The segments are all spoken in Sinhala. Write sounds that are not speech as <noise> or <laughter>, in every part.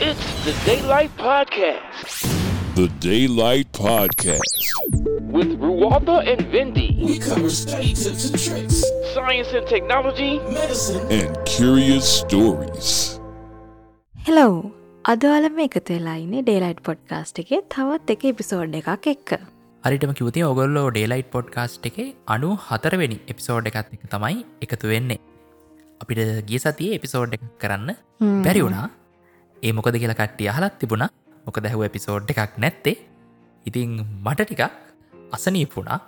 It's the Daylight Podcast The Daylight Podcast. with Ruwalda and Vindy. We cover study tips and tricks, Science and technology. medicine, and curious stories. Hello අදවාලම එකතු වෙලා ඉන්නේ ඩේලයිට් පොඩ්කාස්ට් එකේ තවත් එක එපිසෝඩ් එකක් එක්ක අරිටම කිවති ඔගොල්ලෝ ඩේලයිට් පොඩ්කාස්ට් එක අනු හතරවෙනි එපිසෝඩ් එකත් එක තමයි එකතු වෙන්නේ අපිට ගිය සතියේ එපිසෝඩ් එක කරන්න බැරි වුණා ඒ මොකද කියලා කට්ටිය අහලත් තිබුණා. මොක දැහුව එපිසෝඩ් එකක් නැත්තේ. ඉතිං මට ටිකක් අසනීපුුණා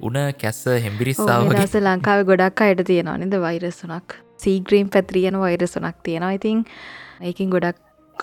උන කැස්ස හෙම්බිරිස්සාාවගේ දස ලංකාව ගොඩක් අයට තියෙනවා නිද? වෛරසුනක් සීග්‍රීම් පැත්‍රියන වෛරසුනක් තියෙනවා. ඉතින් ඒකින් ගොඩක්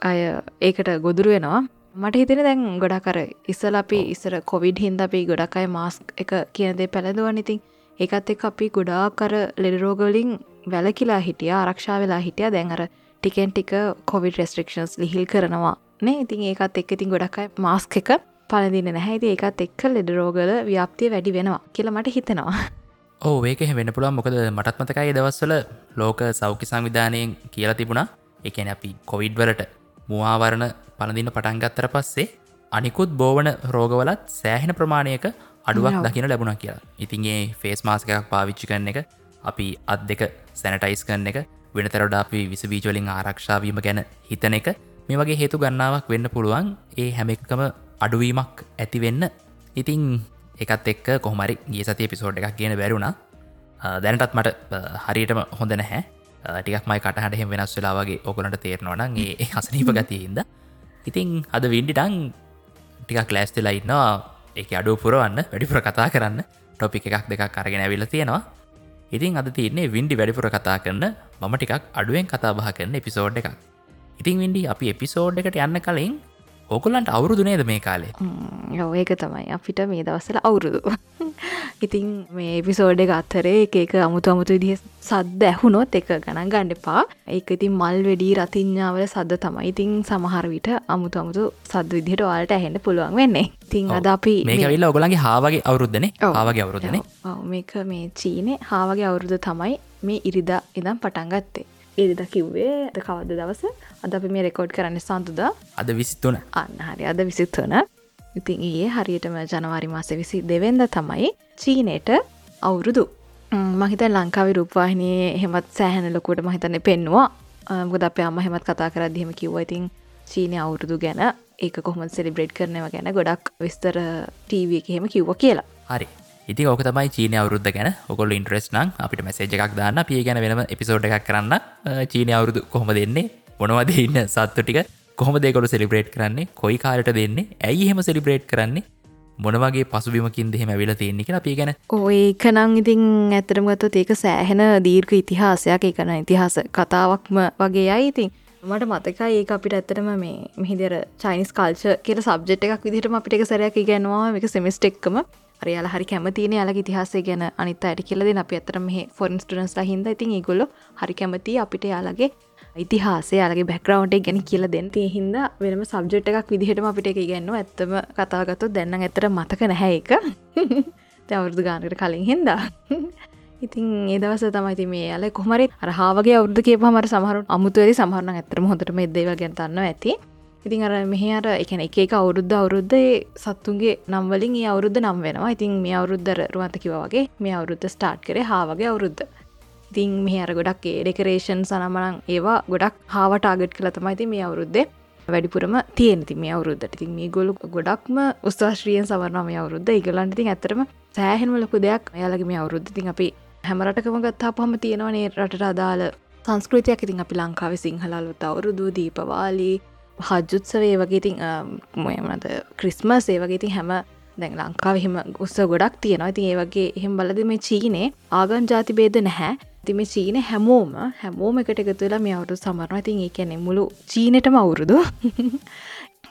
අය ඒකට ගොදුරු වෙනවා. මට හිතෙන දැන් ගොඩක් කර ඉස්සල අපි ඉස්සර කොවිඩ් හින්ද අපි ගොඩක් අය මාස්ක් එක කියනදේ පැළඳුවන් ඉතින් ඒකත් එක් අපි ගොඩා කර ලෙඩරෝගලින් වැලකිලා හිටිය ආරක්ෂා වෙලා හිටිය. දැන් අර ටිකෙන් ටික කොවිඩ් රෙස්ට්‍රක්ෂන්ස් ලිහිල් කරනවා. නේ ඉතින් ඒකත් එක් ඉතින් ගොඩක් අය මාස්ක් එක පලදින්න නැහැති ඒකත් එක්ක ලෙඩරෝගල ව්‍යාප්තිය වැඩි වෙනවා කියල මට හිතෙනවා. <laughs> ඕ ඒක වෙන පුළන් මොකද මටත් මතකයි දවස්වල ලෝක සෞඛ්‍ය සංවිධානයෙන් කියලා තිබුණා. එකන අපි කොවිඩ් වලට මවාවරණ පලදින්න පටන්ගත්තර පස්සේ අනිකුත් බෝවන රෝගවලත් සෑහෙන ප්‍රමාණයක අඩුවක්. දකින ලැබුණ කියලා. ඉතින්ගේ ෆේස් මාසකයක් පාවිච්චි කරන එක අපි අත් දෙක සැනටයිස් කරන එක වෙනතරට අපි විසබීජවලින් ආරක්ෂාවීම ගැන හිතන එක මේ වගේ හේතු ගන්නාවක් වෙන්න පුළුවන්. ඒ හැම එකම අඩුවීමක් ඇතිවෙන්න ඉතිං එකත් එක්ක කොහමරි ගේ සති පිසෝඩ් එකක් කියන බැරුණා දැනටත් මට අ, හරියටම හොඳ නැහැ. අ, ටිකක් මයි කටහට එහෙම වෙනස් වෙලා වගේ ඔකොලට තේරනවන ඒ <laughs> හසනීප ගතියහින්ද ඉතිං අද වින්ඩිටං ටිකක් ලෑස්තිලා ඉන්නවා. එක අඩු පුරුවන්න වැඩිපුර කතා කරන්න. ටොපි එකක් දෙකක් අරගෙන ඇවිල තියෙනවා. ඉතින් අද තියන්නේ වින්ඩි වැඩිපුර කතා කරන්න මම ටිකක් අඩුවෙන් කතා බහ කරන එපිසෝඩ් එකක්. ඉතින් වින්ඩි අපි එපිසෝඩ් එකට යන්න කලින් ඕකුලන්ට අවුරුදු නේද මේ කාලේ? ඒක තමයි. අපිට මේ දවස්සල අවුරුදු. <laughs> ඉතින් මේ පිසෝඩ් එක අත්තරේ එක එක අමුතු අමුතු විදිහ සද්ද ඇහුණොත් එක ගණන් ගණ්ඩපා ඒක ඉතින් මල් වෙඩී රතිඥාවල සද්ද තමයි. ඉතින් සමහර විට අමුතු අමුතු සද්ද විදිහට වාලට ඇහෙන්ට පුළුවන් වෙන්නේ. තින් අද අපි මේ- විල්ල ඔගලන්ගේ හාවගේ අවුරුද්ධනේ. ආවගේ අවුරුද්ධනේ මේක මේ චීනේ හාවගේ අවුරුදු තමයි මේ ඉරිදා ඉදම් පටන් ඉරිද කිව්වේ ද කවද දවස? අද අපි මේ රෙකෝඩ් කරන්න සන්තුද අද විසිත්තුන අන්න හරි. අද විසිත්වන ඉතින් ඒ හරියටම ජනවාරි මාස විසි දෙවෙන්ද තමයි චීනයට අවුරුදු. මහිත ලංකාවි රූපවාහිනයේ හෙමත් සෑහැන ලොකුට මහිතන්න පෙන්නවා. ගොද අප අම හෙමත් කතා කර දහෙම කිව්ව. ඉතින් චීනය අවුරුදු ගැන ඒක කොහොම සෙලිබ්‍රේඩ් කරනව ගැන ගොඩක් විස්තර ටීව එක හෙම කිව්ව කියලා. හරි ඉති ඕක තමයි චීනය අවුරුද්ධ ගැන ඔකොල් ඉන්ට්‍රෙස් නම් අපිට මැසේජ එකක් දාන්න. පිය ගැන වෙනම එපිසෝඩ් එකක් කරන්න. චීනය අවුරුදු කොහොම දෙන්නේ මොනවද ඉන්න සත්තු ටික? කොහොම දෙකොල සෙලිබ්‍රේට් කරන්නේ? කොයි කාලට දෙන්නේ ඇයි හෙම සෙලිබ්‍රේට් කරන්නේ? මොනවගේ පසුබිමකින් දෙහෙම වෙලා තියෙන්නේ කියලා අපි ගැන ඔය කනං ඉතින් ඇතරම ගත්තොත් ඒක සෑහෙන දීර්ඝ ඉතිහාසයක්. එකන ඉතිහාස කතාවක්ම වගේ අයි. ඉතින් මට මතකයි ඒ අපිට ඇත්තරම මේ මෙහිදර චයිනිස් කල්ච කියල සබ්ජෙට් එකක් විදිහට අපිට එක සැරයක් ඉගැනවා එක සෙමිස්ටෙක්කම අරයාල හරි කැමතින යාලගේ ඉතිහාසය ගැන අනිත් අයට කියලද අපි අතර මේ ෆොරන් ස්ටනස්ලා හිද ඉතින් ඒගොල්ල හරි කැමති අපිට යාලගේ ඉතිහාසේ යාලගේ බැක්රවන්ට් ගැන කියල දෙන්න. තිය හින්ද වෙනම සබ්ජෙට් එකක් විදිහටම අපිට එක ගැන්න ඇත්තම කතාගත්තු දෙන්න ඇතර මතක නැහැ එක තැවුරුදු <laughs> ගානකට කලින් හින්දා. <laughs> ඉතින් ඒදවස තමයි මේ යාල කොමරි අරහාවගේ අවුදු කියපහමට සමහරු අමුතුවරි සමහරන ඇතරම හොඳටම එදේව ගැතන්න ඇති. ඉතින් අර මෙහ අර එකන එක එක අවුරුද්ධ අවුරුද්ධ ඒ සත්තුන්ගේ නම්වලින් ඒ අවුරුද්ධ නම් වෙනවා. ඉතින් මේ අවුරුද්ධර රුවන්තකිව වගේ මේ අවුරුද්ධ ස්ටාර්ට් කරේ හාවගේ අවුරුද්ධ ඉතින් මෙහ අර ගොඩක් ඒ ඩෙකරේෂන් සනමනං ඒවා ගොඩක් හාවට ආගට් කළ තමයිති මේ අවුරුද්දේ වැඩිපුරම තියෙනති මේ අවුරුද්ධට ඉතින් මේ ගොලු ගොඩක්ම උස්ථාශ්‍රියෙන් සවරන මේ අවුරුද්ධ ඉගලන්ට ඉතින් ඇතරම සෑහෙන්ම ලොකු දෙයක්. එයාලගේ මේ අවුරුද්ධ තින් අපි හැමරටකම ගත්තා පහම තියෙනවනේ. රටට අදාළ සංස්කෘතියක්. ඉතින් අපි ලංකාව සිංහලලුත් අවුරුදු දීපවාලී හජ්ජුත්සවේ වගේ ඉතින් මොයමනද ක්‍රිස්මස් ඒ වගේ ඉතින් හැම දැන් ලංකාව එහෙම උස්ස ගොඩක් තියෙනවා. ඉතින් ඒ වගේ එහෙම බලද මේ චීනේ ආගම් ජාති බේද නැහැ. ති මේ චීන හැමෝම හැමෝම එකට එකතු වෙලා මේ අවුරුදු සමරනවා. ඉතින් ඒ කියන්නේ මුළු චීනටම අවුරුදු.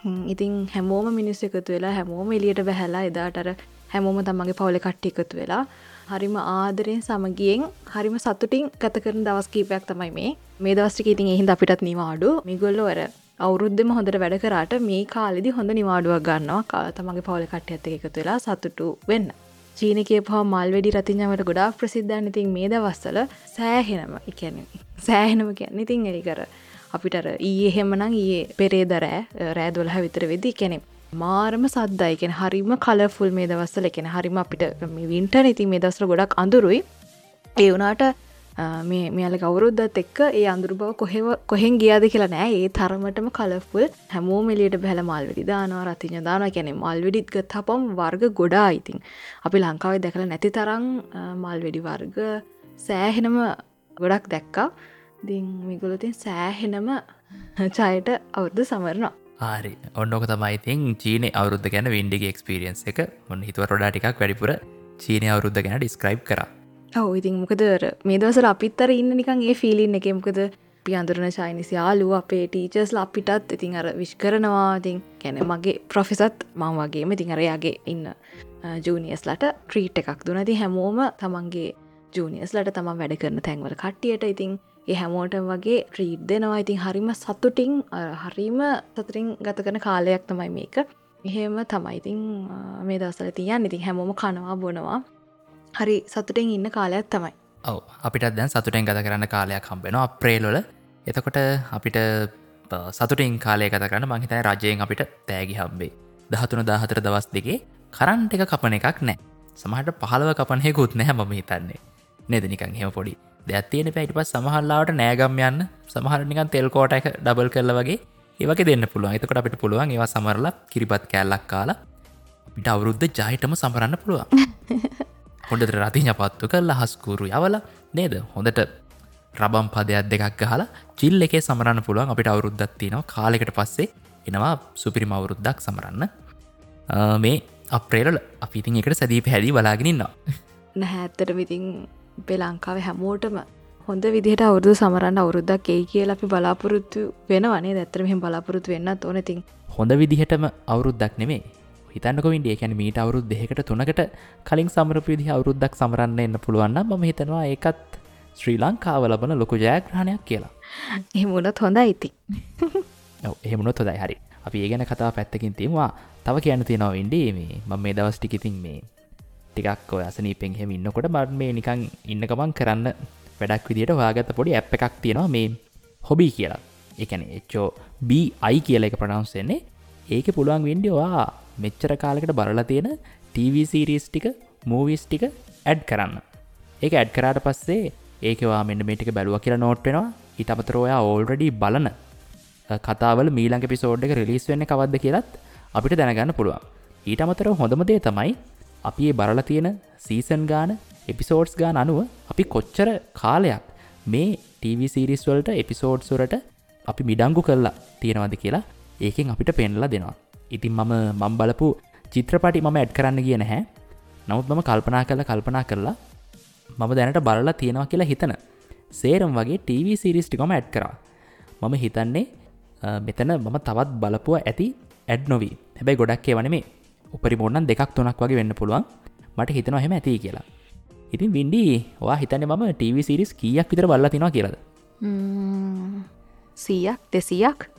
හ්ම්, <laughs> ඉතින් හැමෝම මිනිස් එකතු වෙලා හැමෝම එලියට බැහැලා එදාටර හැමෝම තමන්ගේ පවුල කට්ටි එකතු වෙලා හරිම ආදරයෙන් සමගියෙන් හරිම සතුටින් ගත කරන දවස් කීපයක් තමයි මේ. මේ දවස්ටික ඉතින් එහින්ද අපිටත් නිවාඩු. මිගොල්ලෝ අර අවුරුද්ධම හොඳට වැඩ කරාට මේ කාලෙදි හොඳ නිවාඩුවක් ගන්නවා. කා- තමන්ගේ පවුල කට්ටිය ඇත්ත එකතු වෙලා සතුටු වෙන්න. චීනකය පහ මල් වැඩි රතිඥාවට ගොඩාක් ප්‍රසිද්ධන්න ඉතින් මේ දවස්සල සෑහෙනම එකැන සෑහෙනම කියන්න ඉතින් එලිකර අපිට අර ඊයේ එහෙමනං ඒ පෙරේද රෑ රෑදොලහ විතර වෙදි කෙනෙ මාරම සද්දයි. කෙන හරිම කලෆුල් මේ දවස්සල කෙන හරිම අපිට වින්ට ඉති මේ දස්ර ගොඩක් අඳුරුයි. ඒ වනාට මේ මෙයාල ගෞරුද්දත් එක්ක ඒ අඳුරු බව කොහෙව කොහෙන් ගියාද කියලා නෑ. ඒ තරමටම කලෆුල් හැමෝ මෙලියට බැල මල්විඩි දානවා රතිඥ දාන කැනෙ මල්විඩිත් ගත් හපම් වර්ග ගොඩා ඉතින්. අපි ලංකාවේ දැකල නැති තරං මල්වෙඩි වර්ග සෑහෙනම ගොඩක් දැක්කා. දිං මිගුලතින් සෑහෙනම චයට අවුද්ධ සමරනවා. ආරි ඔන්නෝක තමයිතින් චීනය අවුද්ධ ගැන වින්ඩිගේ එක්ස්පිරියන්ස් එක. මොන්න හිතුව රොඩා ටිකක් වැඩිපුර චීනය අවුද්ධ ගැන ඩිස්ක්‍රයිබ් කර. ඔව ඉතින් මොකද මේ දවසර අපිත්තර ඉන්න නිකන් ඒ ෆිලින් එක මොකද පියන්දුරන චයිනිසි යාලු අපේ ටීචර්ස් අපිටත් ඉතින් අර විශ් කරනවා. ඉතින් ගැන මගේ ප්‍රොෆෙසත් මං වගේම ඉතින් අරයාගේ ඉන්න ජූනියස්ලට ට්‍රීට් එකක් දුනති හැමෝම තමන්ගේ ජූනියස්ලට තම වැඩ කරන තැන්වල කට්ටියට ඉතින් ඒ හැමෝට වගේ ට්‍රීට් දෙනවා. ඉතින් හරිම සතුටිං හරිම සතුරින් ගත කරන කාලයක් තමයි මේක. එහෙම තමයිඉතින් මේ දවසල තියන් ඉතින් හැමෝම කනවා බොනවා. හරි සතුටෙන් ඉන්න කාලයක් තමයි. ඔව. අපිට දැන් සතුටෙන් ගත කරන්න කාලයක් හම්බෙනවා අප්‍රේලොල එතකොට අපිට සතුටින් කාලය ගත කරන්න මහිතයි රජයෙන් අපිට තෑගි හම්බේ දහතුන දාහතර දවස් දෙගේ කරන්ට එක කපන එකක් නෑ. සමහට පහලව කපනයකුත් නැහැ මම හිතන්නේ. නෙදනිකං හෙම පොඩි දැත්තියෙන පැටි පස් සමහල්ලාවට නෑගම් යන්න සමහරනිකන් තෙල්කෝට එක ඩබල් කරල වගේ ඒවක දෙන්න පුළුවන්. එතකට අපිට පුළුවන් ඒවා සමරලා කිරිපත් කෑල්ලක් කාලා පිට අවුරුද්ධ ජයටම සමරන්න පුළුවන් <laughs> හොඳට රතිඥ පත්තු කල් හස්කූරු යවල නේද? හොඳට රබම් පදයක් දෙකක් ගහලා චිල් එකේ සමරන්න පුළුවන්. අපිට අවුරුද්දත් තියෙනවා. කාලෙකට පස්සේ එනවා සුපිරිම අවුරුද්දක් සමරන්න. මේ අප්‍රේල අපිතින් එකට සැදී පැහැදිී බලාගෙනන්නවා නැහැත්තට විතින් අපේ ලංකාව හැමෝටම හොඳ විදිහට අවුරදු සමරන්න අවුරුද්දක් ඒ කියල අපි බලාපොරොත්තු වෙනවනේ දැත්තරම මෙහම බලාපොරොත්තු වෙන්න ඕනතින් හොඳ විදිහටම අවුරුද්දක් නෙමේ හිතන්නක විඩිය කැන මීට අවුරුද් දෙකට තුනකට කලින් සමරපවිදි අවුරුද්දක් සමරන්න එන්න පුළුවන්න ම හිතනවා ඒකත් ශ්‍රී ලංකාව ලබන ලොකු ජයග්‍රහණයක් කියලා. එහෙමුණත් හොඳ ඉති එහෙමුණොත් හොදයි හරි. අපි ඒ ගැන කතා පැත්තකින් තිවා තව කියන්න තියෙනවා ඉන්ඩේ මේ. මම මේ දවස්ටිකිතින් මේ ටිකක් ඔය අසනීපෙන් හෙම ඉන්නකොට මට මේ නිකං ඉන්නකමන් කරන්න වැඩක් විදිට වාගත පොඩි ඇ් එකක් තියෙනවා මේ හොබී කියලා. එකන එච්චෝ බයි කියල එක ප්‍රනවන්සෙන්නේ ඒක පුළුවන් වින්ඩියවා මෙච්චර කාලකට බලලා තියෙන TVසිරිස් ටික මූවිස් ටික ඇඩ් කරන්න. ඒක ඇඩ් කරාට පස්සේ ඒකවා මෙන්න මේටික බැලුව කියලා නෝට් වෙනවා. ඉට අමතරෝයා ඕල්රඩි බලන කතාවල මීලංග පිසෝඩ් එක රිලිස් වෙන්න කවද්ද කියලත් අපිට දැනගන්න පුළුවන්. ඊට අමතර හොඳමදේ තමයි අපි ඒ බරල තියෙන සීසන් ගාන එපිසෝඩ්ස් ගාන අනුව අපි කොච්චර කාලයක් මේ TVසිරිස් වලට එපිසෝඩ්ස්වරට අපි මිඩංගු කරලා තියෙනවද කියලා ඒකෙන් අපිට පෙන්ලා දෙනවා. ඉතින් මම මම් බලපු චිත්‍රපටි මම ඇඩ් කරන්න කිය නැහැ. නමුත් මම කල්පනා කරල කල්පනා කරලා මම දැනට බලලා තියෙනවා කියලා හිතන සේරම් වගේ TV සිරිස්ටිකොම ඇඩ් කරා. මම හිතන්නේ මෙතන මම තවත් බලපුව ඇති ඇඩ් නොවී. හැබැයි ගොඩක් ඒවන මේ උපරි මොන්නන් දෙකක් තුනක් වගේ වෙන්න පුළුවන්. මට හිතනවා හෙම ඇති කියලා. ඉතින් වින්ඩි වා හිතන්න මම TV සිරිස් කියක් විතර බල්ල තිනවා කියලද? සීයක් දෙසීයක්? හා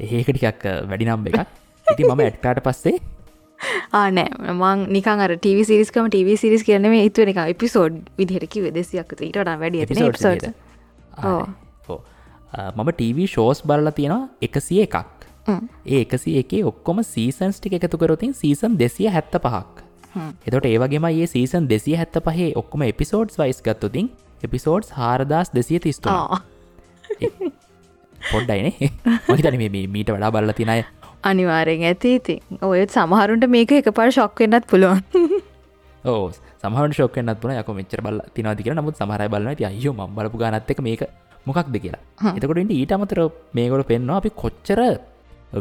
ඒක ටිකක් වැඩිනම් එකක්. ඉති මම ඇට්කාට පස්සේ ආනෑ මං නිකන් ටව සිරිස්කම ටව සිරිස් කියන මේ හිතුව එක එපිසෝඩ් විදිහටකි වෙදෙසියක් ඊට වැඩි මම TV ෂෝස් බලලා තියෙනවා එකසිය එකක්. ඒ එකසි එකේ ඔක්කොම සීසන්ස් ටික එකතු කරොතින් සීසන් දෙසිය හැත්ත පහක් එතොට ඒවගේම ඒ සීසන් දෙසිය හැත්ත පහේ ඔක්කොම එපිසෝඩ්ස් වයිස් ගත්තුතින් එපිසෝඩ්ස් හාරදස් දෙසිය තිස්තුවා පොඩ්ඩයිනේ මහිතන මේ මීට වඩා බල්ල තිනය අනිවාරෙන් ඇති. ඉති ඔයත් සමහරුන්ට මේක එක පර ශොක් වෙන්නත් පුළුවන්. ඕ සමහට ශෝකනත් පුන යක මෙච්චර බල තිනවාතික නමුත් සමහරයි බලන්න ති අයෝ ම බලපු ගනත්තක මේක මොකක්ද කියලා. එතකොට ඊට අමතර මේගොල පෙන්වා අපි කොච්චර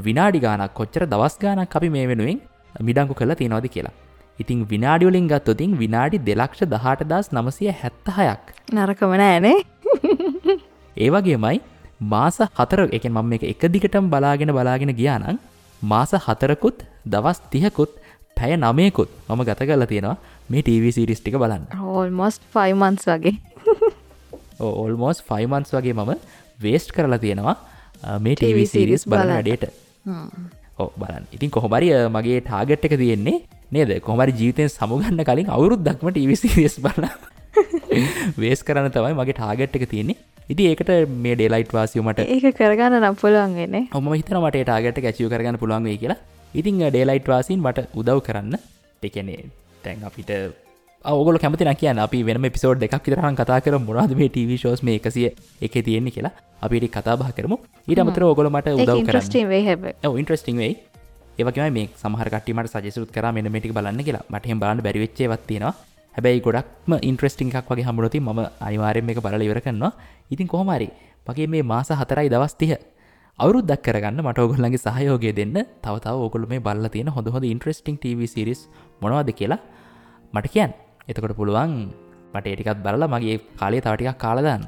විනාඩි ගානක් කොච්චර දවස් ගානක් අපි මේ වෙනුවෙන් මිඩංගු කළ තියෙනවාද කියලා. ඉතින් විනාඩියලින් ගත්තොතින් විනාඩි දෙලක්ෂ දහට දස් නමසය හැත්තහයක්. නරකමන ඇනේ <laughs> ඒවගේමයි මාස හතර එක මම එක එක දිගටම බලාගෙන බලාගෙන ගියානං මාස හතරකුත් දවස් තියකුත් පැය නමයකුත් මම ගත කල තියෙනවා මේ TV සිරිස්ටික බලන්න. ඕල්මොස්් ෆයිමන්ස් වගේ. ඕල්මෝස් ෆයිමන්ස් වගේ මම වේස්ට් කරලා තියෙනවා මේ TV සිරිස් <laughs> බලන වැඩේට. ඕ බලන්න. ඉතින් කොහොමරිය මගේ ටාගට් එක තියෙන්නේ නේද? කොමරි ජීතයෙන් සමුගන්න කලින් අවුරුත් දක්ම ටවිසිස් බල වේස් කරන්න තමයි මගේ ටාගට් එක තියෙන්නේ. ඉති ඒකට මේ ඩේලයිට් වාසියමට ඒක කරගන්න නම් පුළුවන්ගෙන ඔම හිතන මට ටාගට කැචිය කරගන්න පුළුවන්ගේ කියලා. ඉතිං ඩේලයිට් වාසින් මට උදව් කරන්න. එකනේ තැන් අපිට ඔගල කැමති කියන අපි වෙන පිසෝඩ් එකක් විතරහන් කතා කර මොනාද මේ ටව ශෝස් මේ එකසිය එක තියෙන්නේ කියලා. අපිට කතා බහ කරමු. ඊට අමතර ඔගොල මට උදව් කරන්න. ඉන්ට්‍රස්ටිං වෙයි ඒවගේ මේ සමහරකටීමට සජසුත් කර මෙ මටික් බලන්න කියලා. මටහෙම බලන්න බැරිවෙච්චේවත්තියෙනවා හැබැයි ගොඩක්ම ඉන්ට්‍රස්ටිං එකක් වගේ හමුණති ම අනිවාරයෙන් එක බලල ඉවර කරනවා. ඉතින් කොහොමරි මගේ මේ මාස හතරයි දවස්තිය අවුරුද්දක් කරගන්න මට ඔගොල්ලගේ සහයෝගය දෙන්න. තවතාව ඔගොල මේ බල්ල තියෙන හොඳ හොඳ ඉන්ට්‍රස්ටිං TV සිරිස් මොනවද කියලා මට කියන් එතකොට පුළුවන් මට ඒටිකත් බලලා මගේ කාලය තවටිකක් කාලදන්න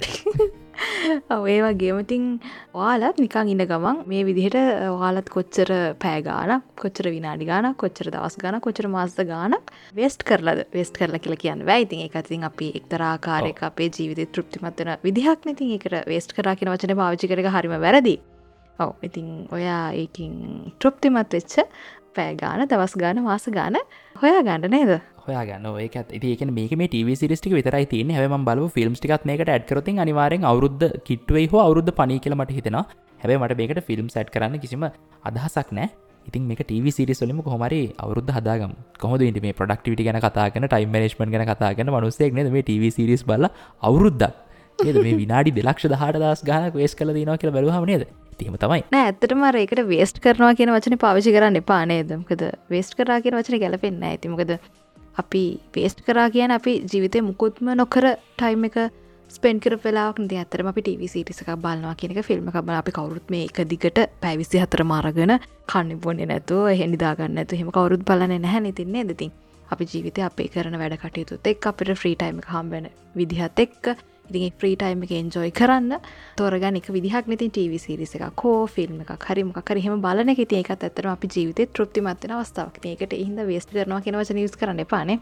<laughs> ඒ වගේමතින් වාලත් නිකං ඉන්න ගමන් මේ විදිහට වාලත් කොච්චර පෑගාන කොච්චර විනාඩි ගාන කොච්චර දවස් ගාන කොච්චර මාස ගානක් වෙස්ට් කරලද? වෙස්ට කරලා කියලා කියන්න වැයිතින් එකතින් අපි එක්තරාකාරයක අපේ ජීවිත තෘප්තිමත්වන විදිහක් නතින් එකට වෙස්ට් කරා කියන වචන පාවිචි කරක හරිම වැරදි. ඔව ඉතින් ඔයා ඒකින් තෘප්තිමත් වෙච්ච පෑගාන දවස් ගාන මාස ගාන හොයා ගණඩ නේද හොයාගන්න. ඒකත් ඒක මේක මේ ටව සිරිස්ටික විතරයි තියන හැම බල ෆිල්ම් ටිකත් මේකට ඇඩ්කරති අනිවාරෙන් අවරුද්ධ කිට්වේ හෝ අවරුද්ධ පනි කියලමට හිතෙනවා. හැබයි මට මේකට ෆිල්ම් සැට් කරන්න කිසිම අදහසක් නෑ ඉතින් මේ ටව සිරිස් වලම කොහමරි අවරුද්ධ හදාගම්. කොහොද ඉට මේ ප්‍රඩක්ටිවිට ගැන කතාගන ටයිම් මනේශ්මන් ගැන කතාගන මනුස්සෙක් නෙද මේ ටව සිරිස් බල අවරුද්ධක් ඒද මේ විනාඩි දෙලක්ෂ දහට දස් ගානක් වේස් කල දනවා කියලා බැලුහම නේද? තිීම තමයි. නෑ ඇත්තටම ඒකට වේස්ට් කරනවා කියන වචන පාවිචි කරන්න එපා නේදමකද වේස්ට් කරා කියන වචන ගැලපෙන්න්න ඇතිමකද අපි පේස්ට් කරා කියන අපි ජීවිතය මුකුත්ම නොකර ටයිම් එක ස්පෙන්කර වෙලාක් ද ඇතරම අපි ටව සිටිසක බලනවා කියනක ෆිල්ම් කබල අපි කවරුත් මේ එක දිගට පැවිසි හතර මාරගෙන කන්න බොන්න නැතුව හෙනිදාගන්න ඇතු හෙම කවරුත් බලන නැහැ නිතින්නේ දෙතින් අපි ජීවිත අපේ කරන වැඩ කටයුතු එක් අපිට ෆ්‍රී ටයිම හම්බෙන විදිහත් එක්ක ඉතින් ෆ්‍රී ටයිම් එක එන්ජොයි කරන්න. තොරගන එක විදිහක් නති ටව සිරිස එක කෝ ෆිල්ම් එක හරිමක් කරහෙම බලන එක. තියක ඇතර අපි ජීවිත තෘප්තිමත්වන අවස්ථාවක්. ඒකට හිද වේස්ට කරනවා කියෙනවච නිස් කරන්න පාන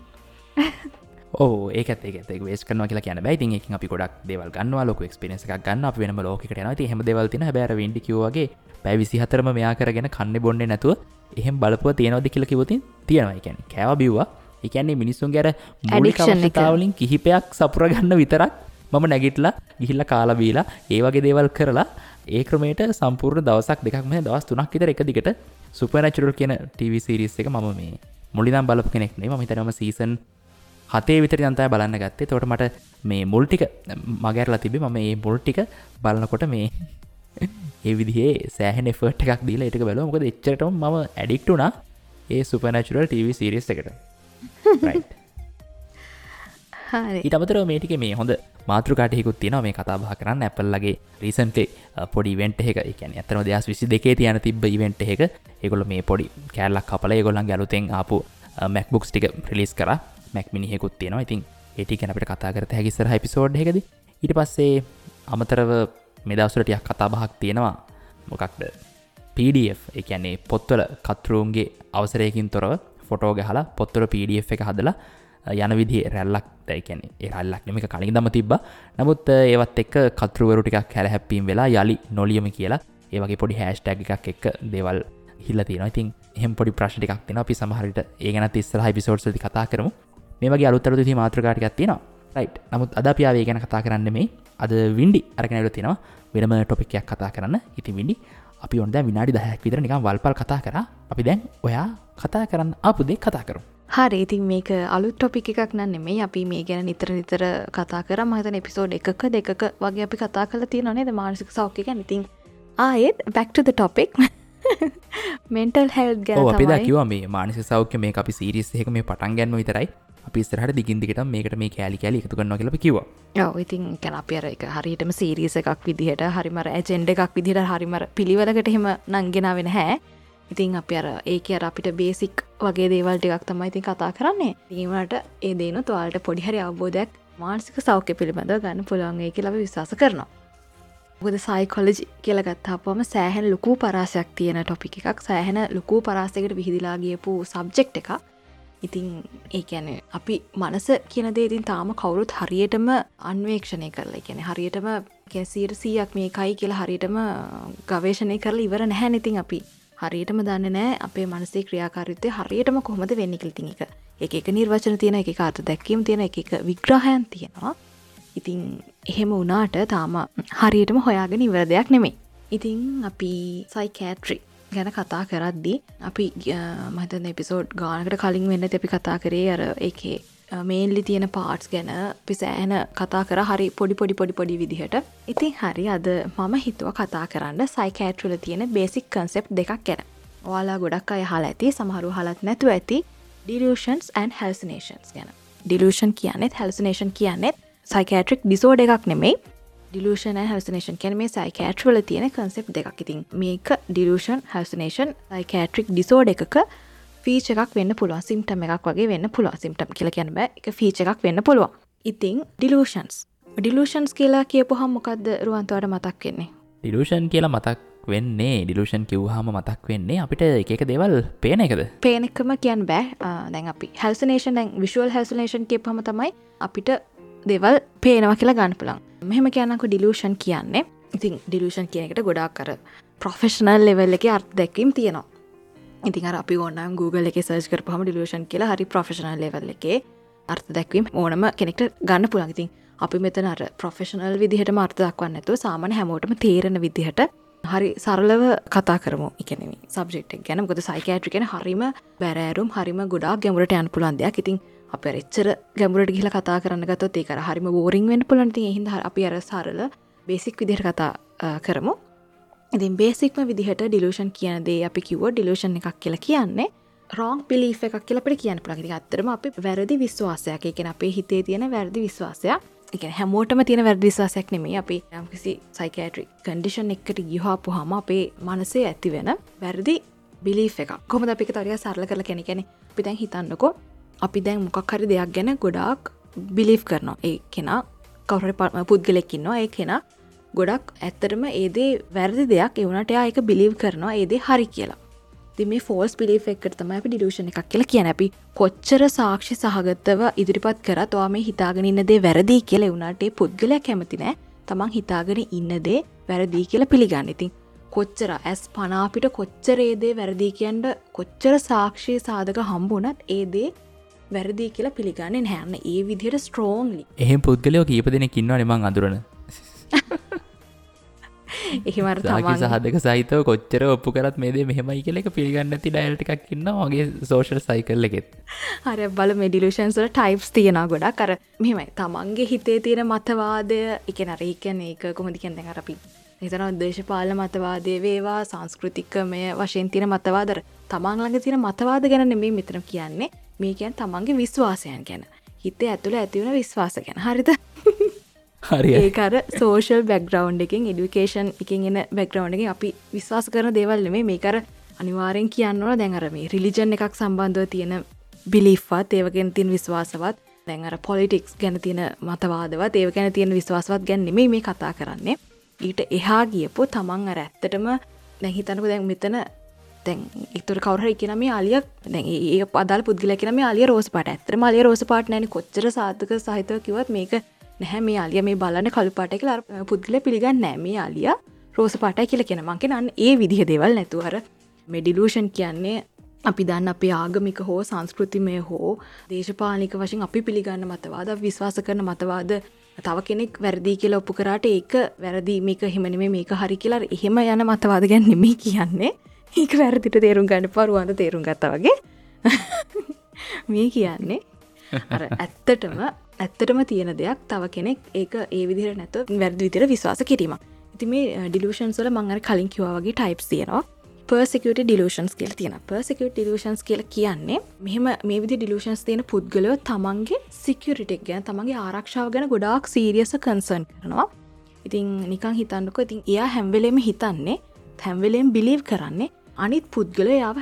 ඕ <laughs> ඒකත් ඒකත වේස් කන කියලා කියන බැයිති එක අපි ගොඩක් දෙවල් ගන්නවා ලොක ක්ස්පිනස එකක් ගන්න අප වෙනම ලෝකට න හෙම දෙවල්තින බැර ඩිකවගේ පැවිසි හතරම මෙයා කරගෙන කන්න බොන්න නැතුව එහෙම බලපුව තියෙනවද කියල කිවතින් තියෙනවා. එකැන කෑව බිව්වා. එකන්නේ මිනිස්සුන් ගැර මූලිකවලින් කිහිපයක් සපුරගන්න විතරක් මම නැගිටලා ගිහිල්ල කාලබීලා ඒ වගේ දේවල් කරලා ඒ ක්‍රමයට සම්පූර්ණ දවසක් දෙකක් මේ දවස් තුනක් විතර එක දිගට සුපනැචුරල් කියන ටව සිරිස් එක මම මේ මුලිනම් බලපු කෙනෙක්නේ ම හිතනම සීසන් හතේ විතර ජනතය බලන්න ගත්තේ. තොට මට මේ මුල්ටික මගැරලා තිබේ මම ඒ මුල්ටික බලනකොට මේ ඒ විදිහේ සෑහන එෆර්ට් එකක් දීලා එටක බැල මොකද එච්චරටම ම ඇඩික්ටුනා ඒ සුපනැචුරල් ටව සිරිස් එකට. ඊට අමතර මේටික මේ හොඳ මාතෘකාටයකුත් තින මේ කතාබහ කරන්න ඇපල්ලගේ රීසන්ටේ පොඩි වෙන්ට එක එකන ඇතන දස් විසි දෙකේ තියන තිබ ඉවෙන්ට එක එකොල මේ පොඩි කෑල්ලක් කපල ගොල්ලන් ගැලුතෙන් ආපු මැක්බුක්ස් ටික ප්‍රලිස් කර. මැක් මිනිහෙකුත් තියෙනවා. ඉතින් ඒටි කැනට කතා කරත හැකිසර හිපිසෝඩ් එකද ඉට පස්සේ අමතරව මෙදවසුරටයක් කතාබහක් තියෙනවා. මොකක්ද? PDF එකන්නේ පොත්වල කත්රුවන්ගේ අවසරයකින් තොරව ෆොටෝ ගහලා පොත්තර PDF එක හදලා යන විදි රැල්ලක් දැයිකැන රල්ලක් නෙමික කලින් දම තිබ නමුත් ඒවත් එක් කතරුවරු ටිකක් හැල හැපීම් වෙලා යලි නොලියම කියලා ඒවගේ පොඩි හැස්ටැග එකක් එක් දේවල් හිල්ල තියෙන ඉතින් එහම පොඩි ප්‍රශ්ටිකක් තින අපි සමහරට ඒගන තිස්සර හිපිසෝට්සි කතා කරමු. මේ වගේ අලුත්තර ති මාත්‍රකාටිකක් තියෙනවා. රයි් නමුත් අද පියාවේ ගැන කතා කරන්න මේ අද වින්ඩි අරගෙනට තියෙනවා. වෙනම ටොපිකයක් කතා කරන්න. ඉති විඩි අපි ඔොන්ද විනාඩි දහයක් විතර නිකම් වල්පල් කතා කර. අපි දැන් ඔයා කතා කරන්න අපපුදේ කතා කරු හරි ඉතින් මේක අලුත් ටොපික් එකක් නම් නෙමෙයි. අපි මේ ගැන නිතර නිතර කතා කරා. මම හිතන එපිසෝඩ් එකක දෙකක වගේ අපි කතා කරලා තියෙනවා නේද? මානසික සෞඛ්‍ය ගැන. ඉතින් ආයෙත් back to the topic. <laughs> Mental health ගැන අපි දකිවා මේ මානසික සෞඛ්‍ය මේ අපි සිරිස් එක මේ පටන් ගැන්ම විතරයි. අපි ස්රහට දිගින්දිකට මේකට මේ කෑලි කෑලි එකතු කරන්න කියල කිව ඔව ඉතින් කැන අප අර එක හරියටම සීරිස එකක් විදිහට හරිමර ඇජෙන්ඩ එකක් විදිහට හරිමර පිළිවලකට හෙම නංගෙනාවෙන හැ ඉතින් අපි අර ඒක අර අපිට බේසික් වගේ දේවල් ටිකක් තමයි ඉතින් කතා කරන්නේ. දීමට ඒ දේනු තුවාලට පොඩිහරි අවබෝධයක් මානසික සෞඛ්‍ය පිළිබඳව ගන්න පුළුවන්ගේ කියලව විශවාස කරනවා. ගොද සයිකොලජි කියලගත්තාපුවම සෑහැන ලොකූ පරාසයක් තියෙන ටොපි එකක්. සෑහෙන ලොකූ පරාසකට විහිදිලා ගියපු සබ්ජෙක්් එක ඉතින් ඒ ඇන අපි මනස කියනදේ ඉතින් තාම කවුරුත් හරියටම අන්වේක්ෂණය කරලා ගැන හරියටම කැසීර සීයක් මේකයි කියලා හරියටම ගවේශණය කරලා ඉවර නැහැ ඉතින් අපි. හරියටම දන්න නෑ. අපේ මනසේ ක්‍රියාකාරිත්තය හරියටම කොහොමද වෙන්නකිල්තින් එක එක එක නිර්වචන තියෙන එක අර්ථ දැක්කීම තියෙන එක එක විග්‍රහයන් තියෙනවා. ඉතින් එහෙම වනාට තාම හරියටම හොයාගෙන ඉවර දෙයක් නෙමේ ඉතිං අපි සයිකෑට්‍රි ගැන කතා කරද්දි අපි මතන එපිසෝඩ් ගානකට කලින් වෙන්න අපි කතා කරේ අර එකේ මේල්ලි තියෙන පාට්ස් ගැන පිසෑන කතා කර. හරි පොඩි පොඩි පොඩි පොඩි විදිහට. ඉතින් හරි අද මම හිතුව කතා කරන්න සයිකෑට්‍රල තියෙන බේසික් කන්සෙප් දෙකක් ගැන. ඔයාලා ගොඩක් අය හල ඇති සමහරු හලත් නැතු ඇති. ඩිලෂන්ස් ඇන් හැල්සනේෂන්ස් ගැන. ඩිලෂන් කියනෙත් හැල්සනේෂන් කියන්නෙත් සයිකෑට්‍රික් ඩිසෝඩ එකක් නෙමෙයි. ඩිලෂන හැල්සනේෂන් කැන මේ සයිකෑට්‍රල තියෙන කන්සෙප් දෙකක්. ඉතින් මේක ඩිලෂන් හැල්සනේෂන් සයිකෑට්‍රික් ඩිසෝඩ එකක ෆීච එකක් වෙන්න පුළුවන් සිම්ටම එකක් වගේ වෙන්න පුළුවන් සිම්ටම් කියල කියන්න බෑ. එක ෆීච එකක් වෙන්න පුළුවන්. ඉතිං ඩිලූෂන්ස් ඩිලූෂන්ස් කියලා කියපු හම්මොකක්ද රුවන්තුවට මතක් වෙන්නේ? ඩිලූෂන් කියලා මතක් වෙන්නේ ඩිලූෂන් කිව්හම මතක් වෙන්නේ අපිට එක දෙවල් පේන එකද? පේනෙක්කම කියන් බෑ. දැන් අපි හැල්සනේෂන් දැන් විශුවල් හැල්සනේෂන් කියපහම තමයි අපිට දෙවල් පේනවා කියලා ගන්න පුළන් මෙහෙම කියන්නක ඩිලූෂන් කියන්නේ. ඉතින් ඩිලූෂන් කියනකට ගොඩක් කර ප්‍රොෆෙෂනල් ලෙවල් එක අර්ථ දැක්වීම් තියෙනවා ඉතින් අපි ඕනම් Google එක සර්ච් කරපහම ඩිලෂන් කියලා හරි ප්‍රෆෙෂනල් ලෙවල් එකේ අර්ථ දැක්වීම ඕනම කෙනෙක්ට ගන්න පුළන්ගතින් අපි මෙතන අර ප්‍රොෆෙෂනල් විදිහට මර්ථ දක්වන්න ඇතුව සාමන හැමෝටම තේරෙන විදිහට හරි සරලව කතා කරමු. එකනෙම සබෙක්් ගැන. ගොද සයිකෑට්‍රිකෙන හරිම බැරෑරුම් හරිම ගොඩා ගැමුරට යන් පුලන් දෙයක්. ඉතින් අප එච්චර ගැමුරට ගිල කතා කරන්න ගතොත් ඒකර හරිම බෝරිං වෙන් පුලන්ති හිද අපි අර සරල බේසික් විදිහට කතා කරමු. ඉතින් බේසික්ම විදිහට ඩිලූෂන් කියන දේ අපි කිව්ව ඩිලූෂන් එකක් කියලා කියන්නේ රෝං පිලි එකක් කියලට කියන්න ප්‍රගති අත්තරම අපි වැරදි විශ්වාසයක්. එකෙන අපේ හිතේ තියෙන වැරදි විශ්වාසයක්. එක හැමෝටම තියෙන වැරදි විශ්වාසයක් නෙමේ අපි යම්කිසි සයිකෑටරි කන්ඩිෂන් එකට ගිහාපු හම අපේ මනසේ ඇති වෙන වැරදි බිලි එක කොම අපික තරිය සරල කල කෙන කෙනෙ පිතැන් හිතන්නකෝ අපි දැන් මොකක් හරි දෙයක් ගැන ගොඩාක් බිලිෆ් කරනවා. ඒ කෙනා කවර පත්ම පුද්ගලෙක්කින්නවා ඒ කෙනා ගොඩක් ඇත්තරම ඒදේ වැරදි දෙයක්. එවනට එක බිලිව් කරනවා. ඒදේ හරි කියලා. මේ ෆෝස් පිලි එක්කට තම අපි ඩිලෂණ එකක් කියලා කියන අපි කොච්චර සාක්ෂි සහගතව ඉදිරිපත් කරත් වා මේ හිතාගෙන ඉන්නදේ වැරදිී කියල. වුණටේ පුද්ගලයක් කැමතිනෑ තමන් හිතාගෙන ඉන්නදේ වැරදිී කියලා පිළිගන්න. ඉතින් කොච්චර ඇස් පනාපිට කොච්චර ඒදේ වැරදිී කියන්ට කොච්චර සාක්ෂය සාධක හම්බුනත් ඒදේ වැරදිී කියලා පිළිගන්න හැන්න ඒ විදිහට ස්ට්‍රෝන්ලි එහෙම පුද්ගලයෝ කීප දෙනෙ කින්නවා නිමං අඳුරන. <laughs> එහෙමර සහදක සහිතව කොච්චර ඔප්පු කරත් මේදේ මෙහෙමයි කියල එක පිළිගන්න ති ඩයිල්ටක් ඉන්න වගේ සෝෂල් සයිකල් එකෙත්. හර බල මෙඩිලෂන්සල ටයිප්ස් තියෙන ගොඩා කර මෙමයි තමන්ගේ හිතේ තියෙන මතවාදය එක නරහිකන ඒක කොමදිකෙන් දැන් අරපි එතන දේශපාල මතවාදය වේවා සංස්කෘතිකමය වශයෙන් තියෙන මතවාදර තමන්ළඟ තියෙන මතවාද ගැන නෙමේ මෙතන කියන්නේ. මේ කියන් තමන්ගේ විශ්වාසයන් ගැන. හිතේ ඇතුළ ඇතිවුණ විශ්වාස ගැන. හරිත හරි <laughs> ඒකර සෝෂල් බැක්ග්‍රවන්් එකින් එඩිකේෂන් එකින් එන බැක්ග්‍රවන්් එක අපි විශ්වාස කරන දේවල් මේ මේකර අනිවාරෙන් කියන්නවන දැන්ර මේ රිලිජන් එකක් සම්බන්ධව තියෙන බිලිෆ්වත් ඒවගෙන් තින් විශ්වාසවත් දැන්ර පොලිටික්ස් ගැන තියෙන මතවාදවත් ඒව ගැන තියෙන විශ්වාසවත් ගැන්නෙමේ මේ කතා කරන්නේ. ඊට එහා ගියපු තමන් අර ඇත්තටම දැහිතනක දැන් මෙතන තැන් ඉතුර කවර කියන මේ අලිය ඒ පදල් පුද්ගල කියන මේ අලිය රෝස පාට ඇතර මලිය රෝස පාට නෑන. කොච්චර සාධක සහිතව කිවත් මේක නැහැ මේ අලිය මේ බලන්න කළු පාට කියලා පුද්ගල පිළිගන්න නෑ මේ අලිය රෝස පාටයි කියල කියෙන මංකෙන අන්න ඒ විදිහ දෙවල් නැතුවර මෙඩිලූෂන් කියන්නේ අපි දන්න අපේ ආගමික හෝ සංස්කෘතිමය හෝ දේශපාලික වශයෙන් අපි පිළිගන්න මතවාද විශ්වාස කරන මතවාද තව කෙනෙක් වැරදි කියලා ඔප්පු කරාට ඒක වැරදි මේක හෙමනිම මේක හරි කියලා එහෙම යන මතවාද ගැන් නෙමේ කියන්නේ. ඒක වැරදිට තේරුම් ගන්න පරුවන්ද තේරුම් ගත්ත වගේ. <laughs> මේ කියන්නේ ඇත්තටම ඇත්තටම තියෙන දෙයක් තව කෙනෙක් ඒක ඒ විදිර නැත වැරදි විතර විශවාස කිරීම ඉති මේ ඩිලෂන්ස්ල මංගර කලින් කිවවාගේ ටයිප්ස් තියෙනවා. පර්සිකට ඩිලෂන්ස් කියල තියෙන පර්සිකට ඩිලෂන්ස් කියල කියන්නේ මෙහම මේ විදි ඩිලෂන්ස් තියෙන පුද්ගලයෝ තමන්ගේ සිකරිටෙක් ගැන තමන්ගේ ආරක්ෂාව ගැන ගොඩාක් සීරියස කන්සර්න් කරනවා. ඉතින් නිකං හිතන්නක ඉතින් එයා හැම්වෙලේම හිතන්නේ හැම්වෙලේම් බිලිව් කරන්නේ අනිත් පුද්ගල යාව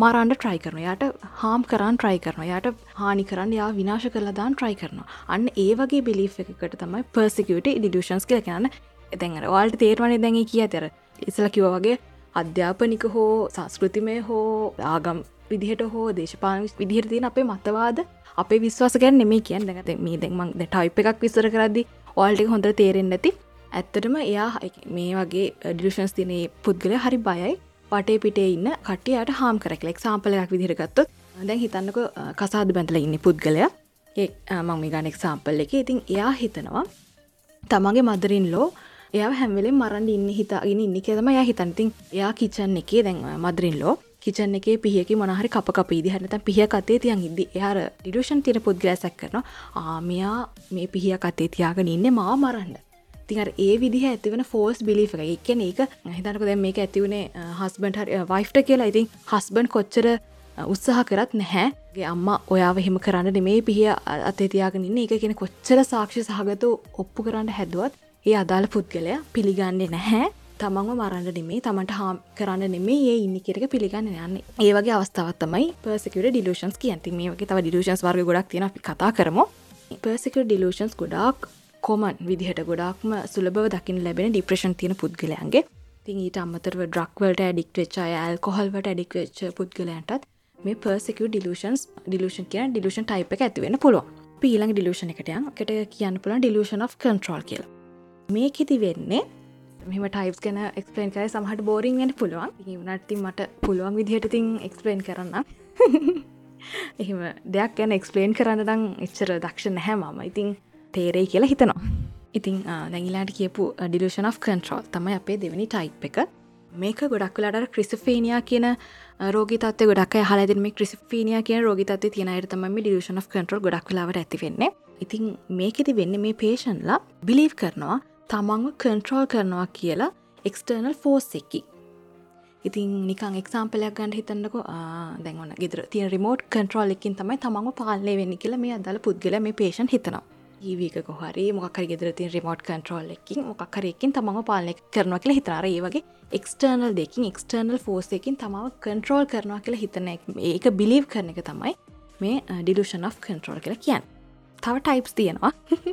මරන්ඩ ට්‍රයි කරන යට හාම් කරන්න ට්‍රයි කරන යට හානි කරන්න යා විනාශ කරලදාන් ට්‍රයි කරන අන්න ඒ වගේ බිලි එකකට තමයි පර්සිකට ඩිඩියෂන්ස් කියල කියන්න. එතැන්ර වාල්ට තේරවන දැඟ කිය තෙර ඉසල කිව වගේ අධ්‍යාපනික හෝ සංස්කෘතිමය හෝ ආගම් විදිහට හෝ දේශපාන විදිහරතින අපේ මතවාද අපේ විශ්වාස ගැන් නෙමේ කියන්න. දැගත මේ දෙක්මක් ටයිප් එකක් විස්සර කරදදි ඔල්ටි හොඳ තේරෙන් නැති. ඇත්තටම එයා මේ වගේ ඩිෂන්ස් තිනේ පුද්ගල හරි බයයි. වටේ පිටේ ඉන්න කටියට හාම් කරකලෙක් සාම්පලයක් විදිරගත්තොත් දැන් හිතන්නක කසාද බැඳල ඉන්න පුද්ගලය. ඒ මං මේ ගනෙක් සාම්පල් එක. ඉතින් එයා හිතනවා තමන්ගේ මදරින් ලෝ එයා හැමවෙලේ මරන්ඩ ඉන්න හිතාගෙන ඉන්න කෙදම යා හිතන්තින් එයා කිචන් එකේ දැන් මදරින් ලෝ කිචන් එකේ පිහකි මොනහරි කප ඉදිහනත පිහ කතේ තියන් ඉදදි. එයාර ඩිඩෂන් තින පුද්ගලසැක් කරන ආමයා මේ පිහිය කතේ තියාගෙන ඉන්න මා මරන්න. තිර ඒ විදිහ ඇතිවන ෆෝස් බිලි එක එකන ඒක හිතනක දැ මේක ඇතිවුණේ හස්බන්ට හරි වයිෆ්ට කියලා. ඉතින් හස්බන් කොච්චර උත්සාහ කරත් නැහැගේ අම්ම ඔයාව හිම කරන්න මේ පිහිය අතේ තියාගෙන ඉන්න. එක කියෙන කොච්චර සාක්ෂි සහගත ඔප්පු කරන්න හැදුවත් ඒ අදාළ පුද්ගලය පිළිගන්නේ නැහැ. තමන්ව මරන්න නෙමේ තමට හා කරන්න නෙමේ ඒ ඉන්න කෙරක පිළිගන්න යන්න ඒ වගේ අවස්ථාවත්තමයි පර්සිකට ඩිලෂන්ස් කියන්ති මේ වගේ තව ඩිලෂන්ස් වර්ග ගොඩක් තියෙන අපි කතා කරමු. පර්සිකට ඩිලෂන්ස් ගොඩක් කොමන් විදිහට ගොඩක්ම සුලබව දකින ලැබෙන ඩිප්‍රේෂන් තියෙන පුද්ගලයන්ගේ. තින් ඊට අමතරව ඩ්‍රක්වලට ඩික්වෙච් ඇල්කොහල්වට ඩික්වෙච් පුද්ගලයන්ටත් මේ පර්සික ඩිලෂන්ස් ඩිලෂන් කියන ඩිලෂන් ටයිප එක ඇතිවෙන පුළුව පීලං ඩිලෂන එකටයන් කට කියන්න පුළන් ඩිලෂන් of කන්ට්‍රෝල් කියලා. මේකෙති වෙන්නේ මෙම ටයිස් ගැන එක්ස්පලේන් කර සමහට බෝරිං වෙන පුළුවන්. වනටති මට පුළුවන් විදිහට තින් එක්ස්පලේන් කරන්න. <laughs> එහෙම දෙයක් ගැන එක්ස්පලේන් කරන්න දං එච්චර දක්ෂ නැහැ මම. ඉතින් තේරෙයි කියලා හිතනවා. ඉතින් දැඟිලාට කියපු ඩිලෂන් of කන්ට්‍රෝල් තමයි අපේ දෙවැනි ටයිප් එක. මේක ගොඩක් වෙලාට ක්‍රිස්ෆේනියා කියන රෝගත ගොඩක් හලද මේ ක්‍රිස්ෆීනිය කියන රෝගත තියනයට තම ඩිලෂන් of කන්ට්‍රල් ගොඩක් වෙලාවට ඇතිවෙන්නේ ඉතින් මේකෙති වෙන්න මේ පේෂන්ලා බිලිව් කරනවා තමන්ව කන්ට්‍රෝල් කරනවා කියලා එක්ස්ටර්නල් ෆෝස් එක්කි ඉතින් නිකන් එක්සාම්පලයක් ගන්න හිතන්නකො දැන්වන ගෙදර තිය රිමෝට් කන්ට්‍රෝල් එකින් තමයි තමන්ව පාලනය වෙන්න කියලා මේ අදල පුද්ගල මේ පේෂන් හිතනවා. ඒවක කොහරි මොකර ගෙදර තින් රිමෝට් කන්ට්‍රෝල් එකින් මොකරයකින් තමම පාලනය කරනවා කියලා හිතනාර ඒ වගේ එක්ස්ටර්නල් දෙකින් එක්ස්ටර්නල් ෆෝස් එකින් තමාව කන්ට්‍රෝල් කරනවා කියලා හිතන ඒක බිලිව් කරන එක තමයි මේ ඩිලෂන් of කන්ට්‍රෝල් කියලා කියන්න. තව ටයිප්ස් තියෙනවා. <laughs>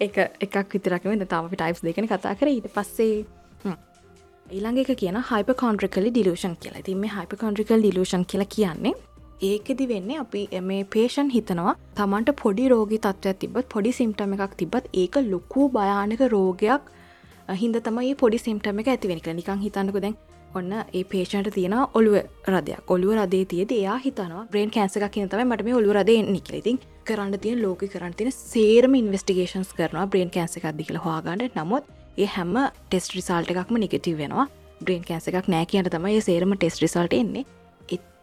එක එකක් විතරකම තම ටයිප්ස් දෙකන කතා කර. ඊට පස්සේ ඊළඟ එක කියන හයිප කොන්ට්‍රිකලි ඩිලෂන් කියලා. තින් මේ හයිප කොන්ට්‍රිකල් ඩිලෂන් කියලා කියන්නේ ඒකෙදි වෙන්නේ අපි මේ පේෂන් හිතනවා තමන්ට පොඩි රෝගි තත්වයක් තිබත් පොඩි සිම්ටම එකක් තිබත් ඒක ලොකු භයානක රෝගයක් හිද තමයි පොඩි සිම්ටම එක ඇතිවෙනික නිකං හිතන්නක දැන් ඔන්න ඒ පේෂන්ට තියෙන ඔළුව රදයක්. ඔළුව රදේ තියද එයා හිතනවා බ්‍රේන් කෑන්සක කියන තම මට මේ ඔළු රදේ නිකලඉතින් කරන්න තිය ලෝක කරන්න තින සේරම ඉන්වස්ටිගේෂන්ස් කරනවා බ්‍රේන් කෑන්ස එකක් දිකල හවාගන්නට නමුත් ඒ හැම ටෙස් රිසාල්ට එකක්ම නිගටව වෙනවා. බ්‍රේන් කෑන්ස එකක් නෑ කියන්න තමයි සේරම ටෙස් රිසල්ට එන්නේ.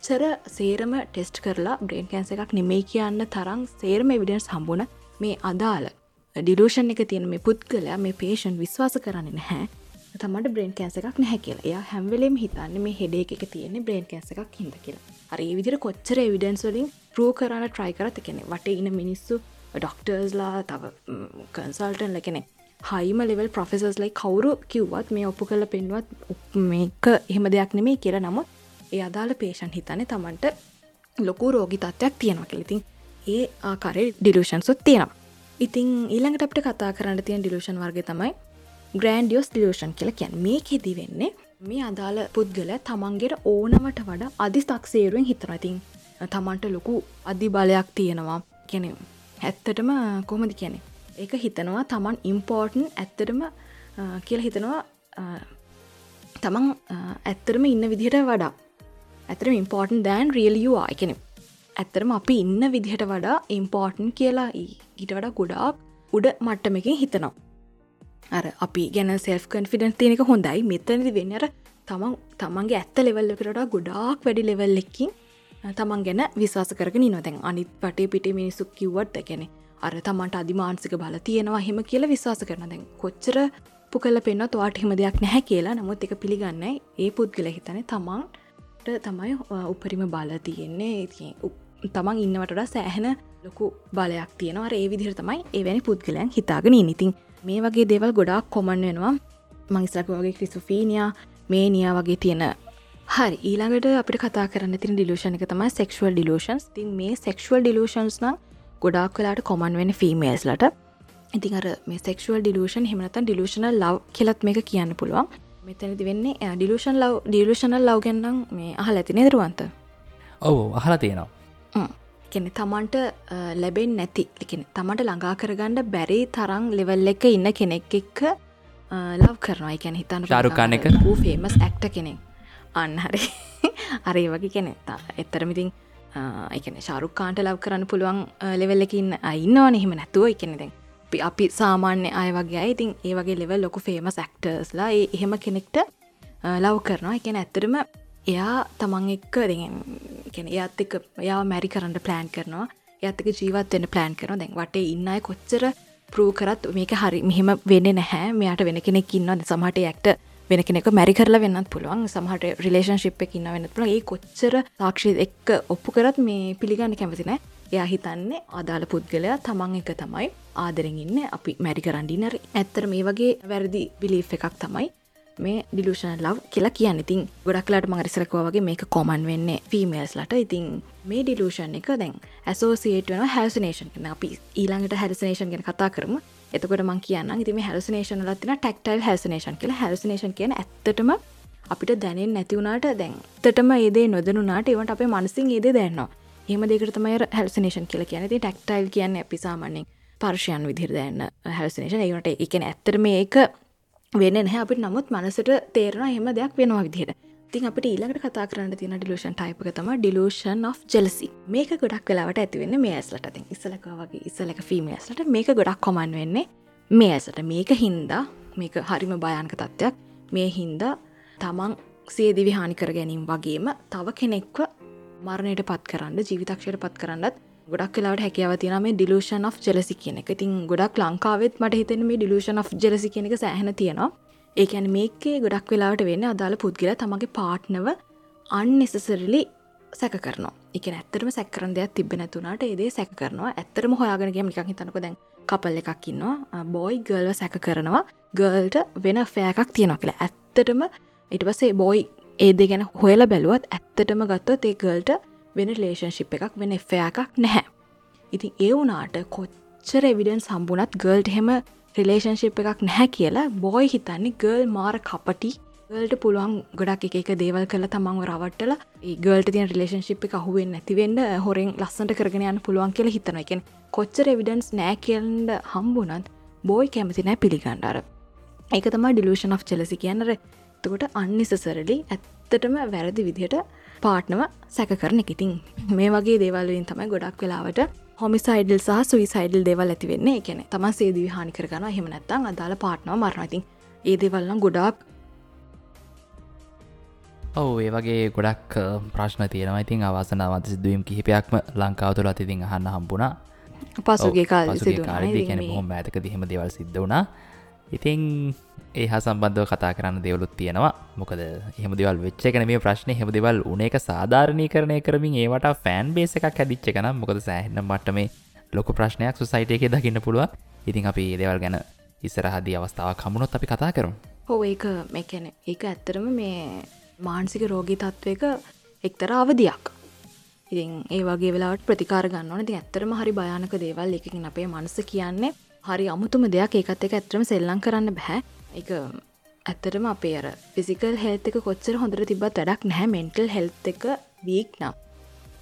එච්චර සේරම ටෙස්ට් කරලා බ්‍රේන් කෑන්ස එකක් නෙමේ කියන්න තරම් සේරම එවිඩන්ස් හම්බුණ මේ අදාළ ඩිලූෂන් එක තියෙන මේ පුද්ගලයා මේ පේෂන් විශ්වාස කරන්න නැහැ. තමට බ්‍රේන් කෑස එකක් නැහැ කියලා. එයා හැම්වෙලෙම හිතන්න මේ හෙඩේ එක තියෙන බ්‍රේන් කෑස එකක් හිද කියලා. හරි විදිර කොච්චර එවිඩන්ස් වලින් ප්‍රෝ කරන්න ට්‍රයි කරත කෙනෙ වට ඉන්න මිනිස්සු ඩොක්ටර්ස්ලා තව කන්සල්ටන් ලකෙනෙ හයිම ලෙවල් ප්‍රොෆෙසර්ස් ලයි කවුරු කිව්වත් මේ ඔප්පු කල පෙන්වත් මේක එහෙම දෙයක් නෙමේ කියල. නමුත් ඒ අදාළ පේෂන් හිතන්නේ තමන්ට ලොකු රෝගි තත්ත්වයක් තියෙනවා කෙලිතින් ඒ ආකාරය ඩිලූෂන්සුත් තියෙනවා. ඉතින් ඊළඟට අපට කතා කරන්න තියෙන ඩිලූෂන් වර්ග තමයි ග්‍රන්ඩියෝස් ඩිලෂන් කියල කියැන් මේකෙදි වෙන්නේ මේ අදාළ පුද්ගල තමන්ගේට ඕනවට වඩා අධි තක්සේරුවෙන් හිතනතින් තමන්ට ලොකු අධි බලයක් තියෙනවා. කැනෙ ඇත්තටම කොමදි කියනෙ ඒක හිතනවා තමන් ඉම්පෝර්ටන් ඇත්තටම කියල හිතනවා තමන් ඇත්තරම ඉන්න විදිහට වඩා. ඇතරම ඉම්පෝර්ටන් දෑන් රියලියවා එකනෙ ඇත්තරම අපි ඉන්න විදිහට වඩා ඉම්පෝර්ටන් කියලා ඊට වඩා ගොඩාක් උඩ මට්ටමකින් හිතනවා. අර අපි ගැන සෙල් කන්ෆිඩන්ස් තියෙනක හොඳයි. මෙතනදි වෙන්නර තමන් තමන්ගේ ඇත්ත ලෙවල්ලකට ගොඩාක් වැඩි ලෙවල්ලෙක්කින් තමන් ගැන විශවාස කරගෙන නොතැන් අනිත් පටේ පිට මිනිස්සු කිව්වට ගැන අර තමන්ට අධිමාන්සික බල තියෙනවා හෙම කියලා විශවාස කරන දැන් කොච්චර පුකල පෙන්න තුවාට හෙම දෙයක් නැහැ කියලා. නමුත් එක පිළිගන්න ඒ පුද්ගල හිතන තමන්ට තමයි උපරිම බල තියෙන්නේ. තමන් ඉන්නවට සෑහෙන ලොකු බලයක් තියෙනවා. ඒ විදිහර තමයි එවැනි පුද්ගලයන් හිතාගෙන ඉනිතින් මේ වගේ දේවල් ගොඩාක් කොමන් වෙනවා. මංස්ලක වගේ ක්‍රිසුෆීනියා මේ නියා වගේ තියෙන. හරි ඊළඟට අපිට කතා කරන්න තින ඩිලූෂණ එක තමයි සෙක්ෂුවල් ඩිලූෂන්ස් තින් මේ සෙක්ෂුවල් ඩිලූෂන්ස් නම් ගොඩක් කලාට කොමන් වෙන ෆිමේල්ස්ලට ඉතින් අර මේ සෙක්ෂුවල් ඩිලූෂන් හෙමනතන් ඩිලූෂණ ලව් කෙලත් මේක කියන්න පුළුවන්. මෙතැනති වෙන්නේ ඩිලූෂන් ලව් ඩිලූෂණල් ලව් ගැන්නම් මේ අහල ඇති නේදරුවන්ත ඔවු අහලා තියෙනවා. කෙනෙ තමන්ට ලැබෙන් නැති. එකෙන තමට ළඟා කරගණ්ඩ බැරි තරං ලෙවල් එක ඉන්න කෙනෙක් එක්ක ලව් කරනවා. එකැන හිතන්න ශාරුකාන එක? වූ ෆේමස් ඇක්ට කෙනෙක්. අන්න හරි. <laughs> අරේ වගේ කෙනෙත්තා එත්තරමිතින් එකන ශාරුකාන්ට ලව් කරන්න පුළුවන් ලෙවල්ලකින් අයින්නවා නෙහෙම නැතුව එකනෙ දැන් අපි අපි සාමාන්‍ය අය වගේ ඉතින් ඒ වගේ ලෙවල් ලොකු ෆේම සැක්ටර්ස්ලා ඒ එහෙම කෙනෙක්ට ලව් කරනවා. එකන ඇත්තරම එයා තමන් එක්ක දෙගෙන එයත් එක යා මැරි කරන්න ප්ලෑන් කරනවා. ඇත්තක ජීවත් වෙන ප්ලෑන් කරන දැන් වටේ ඉන්න අය කොච්චර ප්‍රූ කරත් මේක හරි මෙහෙම වෙන්න නැහැ. මෙයාට වෙන කෙනෙක් ඉන්න සමහට ඇක්ට වෙන කෙනෙක මැරි කරලා වෙන්නත් පුළුවන්. සමහට රිලේෂන්ශිප් එක ඉන්න වෙන්න පුළ ඒ කොච්චර තාක්ෂි එක්ක ඔප්පු කරත් මේ පිළිගන්න කැමතිනෑ එයා හිතන්නේ අදාළ පුද්ගලයා තමන් එක තමයි. ආදරෙන් ඉන්න අපි මැරි කරන්ඩිනර ඇත්තර මේ වගේ වැරදි බිලිෆ් එකක් තමයි මේ ඩිලූෂන් ලව් කියලා කියන්න. ඉතින් ගොඩක්ලාට මගරිසරකව වගේ මේක කොමන් වෙන්නේ ෆිමේල්ස් ලට ඉතින් මේ ඩිලූෂන් එක දැන් ඇසෝසිේට වන හැල්සනේෂන් කන අපි ඊළඟට හැල්සනේෂන් ගෙන කතා කරම. එතකොට මං කියන්න ඉතිම හැල්සනේෂන් ලතින ටක්ටයිල් හැල්සනේෂන් කියලා. හැල්සනේෂන් කියන ඇත්තටම අපිට දැනෙන් නැතිවුණට දැන් තටම ඒදේ නොදනුනාට ඒවට අපේ මනසින් ඒදේ දැන්නවා. එහම දෙකට තමයි හැල්සනේෂන් කියලා කියන ති ටක්ටයිල් කියන්න අපි සාමාන්‍යෙන් පර්ශයන් විදිර දැන්න හැල්සනේෂන් ඒකට එකන ඇත්තරම ඒක වෙන නැහැ. අපිට නමුත් මනසට තේරෙන එහෙම දෙයක් වෙනවා විදිහට. තින් අපට ඊළඟට කතා කරන්න තින ඩිලූෂන් ටයිපක තම ඩිලූෂන් of ජෙලසි මේක ගොඩක් වෙලාවට ඇතිවෙන්න මේ ඇස්ලට. තින් ඉස්සලක වගේ ඉස්සලක ෆිමේස්ලට මේක ගොඩක් කොමන් වෙන්නේ මේ ඇසට මේක හින්දා මේක හරිම භයන්ක තත්ත්වයක්. මේ හින්දා තමන් සේදිවි හානි කර ගැනීම් වගේම තව කෙනෙක්ව මරණයට පත් කරන්න ජීවිතක්ෂයට පත් කරන්නත් ගොඩක් කලාට හැකියාව තින මේ ඩිලූෂන් of ජෙලසි කියන එක. ඉතින් ගොඩක් ලංකාවෙත් මට හිතෙන මේ ඩිලූෂන් of ජෙලසි කියන එක සෑහන තියෙනවා. ඒකැන මේකේ ගොඩක් වෙලාට වෙන්න අදාළ පුද්ගල තමගේ පාට්නව අන්නෙසසරලි සැක කරන එක ඇත්තරම සැකරන දෙයක් තිබ නැතුනට ඒදේ සැක කරනවා. ඇත්තරම හොයාගෙනගේම නිකක් හිතනක දැන් කපල් එකක් ඉන්නවා. බෝයි ගල්ව සැක කරනවා. ගල්ට වෙන ෆෑකක් තියෙනවා කියලා. ඇත්තටම ඉට පසේ බෝයි ඒදේ ගැන හොයල බැලුවත් ඇත්තටම ගත්තොත් ඒ ගල්ට වෙන ලේෂන්ශිප් එකක් වෙන එෆයක් නැහැ. ඉතින් ඒ වුනාට කොච්චර එවිඩන් සම්බුණත් ගල්ට හෙම රිලේෂන්ශිප් එකක් නැහැ කියලා බොයි හිතන්නේ ගල් මාර කපටි. ගල්ට පුළුවන් ගොඩක් එක එක දේවල් කළ තමන්ව රවට්ටල ගල්ට තියන් රිලේෂන්ශිප් එක අහුවෙන් නැතිවෙන්න හොරෙන් ලස්සට කරගෙන යන්න පුළුවන් කියල හිතන එකෙන් කොච්චර එවිඩන්ස් නෑ කියල්ට හම්බුනත් බෝයි කැමති නෑ පිළිගණ්ඩාර ඒක තමයි ඩිලූෂන් of චලසි කියන්නර තකොට අන්නිසසරලි ඇත්තටම වැරදි විදිහට පාට්නව සැක කරන ඉතින් මේ වගේ දේවල්ලින් තමයි ගොඩක් වෙලාවට හොමිසයිඩල් සහ සුයිසයිඩල් දෙවල් ඇති වෙන්න. එකන තම සේදී හානි කරගන හෙමනැත්තන් අදාල පාට්නව මරණතින් ඒ දෙවල්ලම් ගොඩක් ඔව ඒ වගේ ගොඩක් ප්‍රශ්න තියෙනවා. ඉතින් අවසනාවත සිදුවීම් කිහිපයක්ම ලංකාව තුළ අතිතින් අහන්න හම්බුණා. පසුගේ කාල කාල හොම ඇතක දිහෙම දෙවල් සිද්ධ වුණා. ඉතිං ඒ හා සම්බන්ධව කතා කරන්න දෙවලුත් තියෙනවා. මොකද එහම දෙවල් වෙච්ච කන මේ ප්‍රශ්නය හෙම දෙවල් උන එක සාධාරණය කරණය කරමින් ඒවට ෆෑන් බේස එකක් හැදිච්ච කන මොකද සෑහන්න මට මේ ලොක ප්‍රශ්නයක් සුසයිට එක දකින්න පුළුව ඉතින් අපි ඒදවල් ගැන ඉස්සරහදී අවස්ථාව කමුණොත් අපි කතා කරු හෝ ඒක මේකැන ඒක ඇත්තරම මේ මාන්සික රෝගී තත්ත්වක එක්තර අවධයක්. ඉතින් ඒ වගේ වෙලාට ප්‍රතිකාර ගන්නවන ති ඇත්තරම හරි භයානක දේවල් එකකින් අපේ මනස කියන්නේ හරි අමුතුම දෙයක්. ඒකත් එක ඇත්‍රම සෙල්ලං කරන්න බැහැ එක ඇත්තරම අපේ අර ෆිසිකල් හෙල්ත එක කොච්චර හොඳර තිබත් වැඩක් නැහැ. මෙන්ටල් හෙල්ත එක වීක් නම්.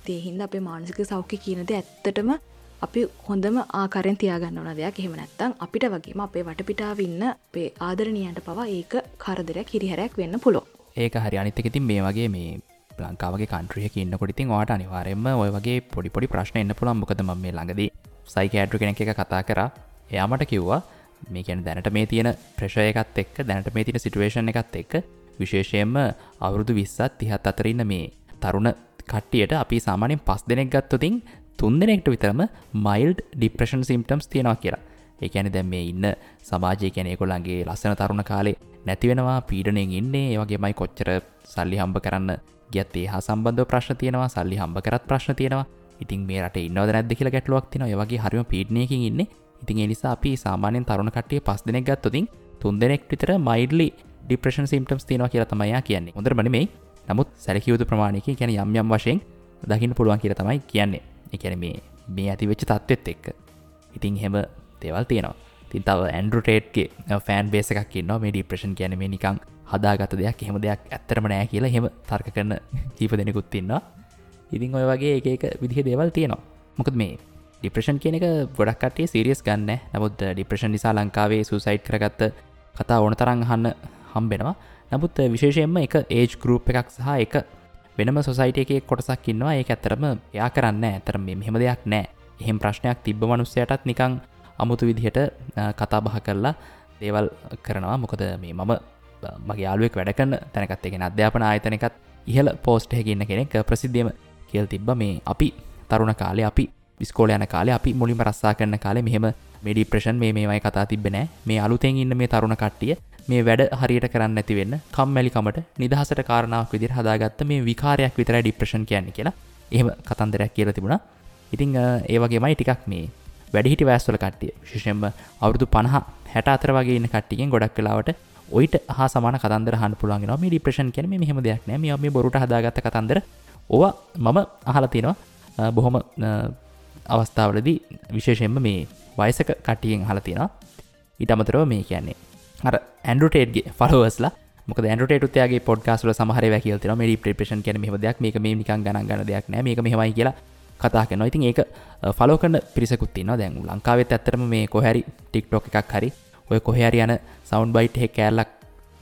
තේහින්ද අපේ මානසික සෞඛ්‍ය කියනද ඇත්තටම අපි හොඳම ආකරෙන් තියාගන්න ඕන දෙයක්. එහෙම නැත්තම් අපිට වගේම අපේ වටපිටාව ඉන්න අපේ ආදරණීයන්ට පවා ඒක කරදරයක් හිරිහැරයක් වෙන්න පුළො ඒක හරි. අනිතකඉතින් මේ වගේ මේ ලංකාවගේ කන්ට්‍රියක ඉන්න කොටිතින් වාට අනිවාරෙන්ම ඔය වගේ පොඩි පොඩි ප්‍රශ්න එන්න පුළන් මොකද ම මේ ළඟදී සයිකෑට්‍ර කෙනෙක එක කතා කර. එයාමට කිව්වා මේකැන දැනට මේ තියෙන ප්‍රශය එකත් එක්ක දැනට මේ තින සිටුවේෂන් එකත් එක්ක විශේෂයෙන්ම අවුරුදු විස්සත් තිහත් අතරන්න මේ තරුණ කට්ටියට අපි සාමානෙන් පස් දෙනෙක් ගත්තතින් තුන් දෙනෙක්ට විතරම මයිල්ඩ් ඩිප්‍රෂන් සිම්ටම්ස් තියෙනවා කියලා. ඒකැන දැම් මේ ඉන්න සමාජය කැනෙ කොළන්ගේ ලස්සන තරුණ කාලේ නැතිවෙනවා පීඩනෙන් ඉන්නේ. ඒවගේමයි කොච්චර සල්ලි හම්බ කරන්න ගත් ඒ හා සම්බන්ධ ප්‍රශ්න තියෙනවා සල්ලි හම්බ කරත් ප්‍රශ්න තියෙනවා. ඉතින් මේ රට ඉන්නවද නැද්ද කියලා ගැටලුවක් තින වගේ හරිම පීඩනයකින් ඉන්නේ ඉතින් එනිසා අපි සාමානයෙන් තරුණ කටිය පස් දෙනෙක් ගත්තතින් තුන් දෙනෙක් විතර මයිඩලි ඩිප්‍රෂන් සිම්ටම්ස් තියෙනවා කියලා තමයියා කියන්නේ. හොඳර බනමේ නමුත් සැලකියයුතු ප්‍රමාණයක කියන යම් යම් වශයෙන් දකින්න පුළුවන් කියල තමයි කියන්නේ. එකැන මේ මේ ඇති වෙච්ච තත්ත්වෙත් එක්ක. ඉතින් හෙම දේවල් තියෙනවා. තින් තව ඇන්ඩරුටේට්ගේ ෆෑන් බේස එකක් න්න මේ ඩිප්‍රෂන් කියන මේ නිකං හදාගත දෙයක් එහෙම දෙයක් ඇත්තරම නෑ කියලා හෙම තර්ක කරන <laughs> කීප දෙනෙකුත් තින්නවා ඉතින් ඔය වගේ එක විදිහ දේවල් තියෙනවා. මොකද මේ ඩිප්‍රෂන් කියන එක ගොඩක්ටේ සිරියස් ගන්න. නමුත් ඩිප්‍රෂන් නිසා ලංකාවේ සුසයිට් කරගත්ත කතා ඕන තරං හන්න හම්බෙනවා. නමුත් විශේෂයෙන්ම එක ඒජ් ගරුප් එකක් සහ එක වෙනම සොසයිට එක කොටසක් ඉන්නවා. ඒ ඇත්තරම යා කරන්න ඇතරම මෙහෙම දෙයක් නෑ. එහෙම ප්‍රශ්නයක් තිබ්බ මනුස්සයටත් නිකං අමුතු විදිහට කතා බහ කරලා දේවල් කරනවා. මොකද මේ මම මගේ යාලුවෙක් වැඩකන්න තැනකත් එකෙන අධ්‍යාපන ආයතනකත් ඉහල පෝස්ට් හැකින්න කෙනෙක් ප්‍රසිද්ධියම කියල් තිබ්බ. මේ අපි තරුණ කාලේ අපි විස්කෝල යන කාලේ අපි මුලින්ම රස්සා කරන කාලේ මෙහෙම මෙඩි ප්‍රෂන් මේ මේමයි කතා තිබෙනෑ මේ අලුතෙන් ඉන්න මේ තරුණ කට්ටිය මේ වැඩ හරියට කරන්න ඇති වෙන්න කම්මැලිකමට නිදහසට කාරණාවක් විදිර හදාගත්ත මේ විකාරයක් විතර ඩිප්‍රෂන් කියන්න කියලා එහෙම කතන්දරයක් කියල තිබුණා. ඉතිං ඒවගේමයි ටිකක් මේ වැඩිහිටි වැස්වල කට්ටිය ශිෂෙන්ම අවුරුදු පණහ හැට අතර වගේ ඉන්න කට්ටිගෙන් ගොඩක් කලාවට ඔයිට හා සමාන කතන්දර හන් පුළන්ගෙන මේ ඩිප්‍රෂන් කියන මෙහෙම දෙයක් නෑ. මේ මේ බොරුට හදාගත්ත කතන්දර. ඕවා මම අහල තියෙනවා. බොහොම අවස්ථාවලදී විශේෂයෙන්ම මේ වයසක කටියෙන් හල තියෙනවා. ඉට අමතරව මේ කියන්නේ අර ඇන්ඩුටේට්ගේ ෆලෝස්ලා මොක ඇන්ටේටුතයාගේ පොඩ්කාස්ල සමහර වැකිල්තන මේ ප්‍රේපේෂන් කියන මෙම දෙයක්. මේක මේ නිකන් ගණන් ගන දෙයක් නෑ. මේක මෙමයි කියලා කතා කෙන ඉතින් ඒක ෆලෝ කන්න පිරිසකුත්තින දැන් ලංකාවෙත් ඇත්තරම මේ කොහැරි ටික්ටොක් එකක් හරි ඔය කොහැරි යන සවන්් බයිට් හෙ කෑල්ලක්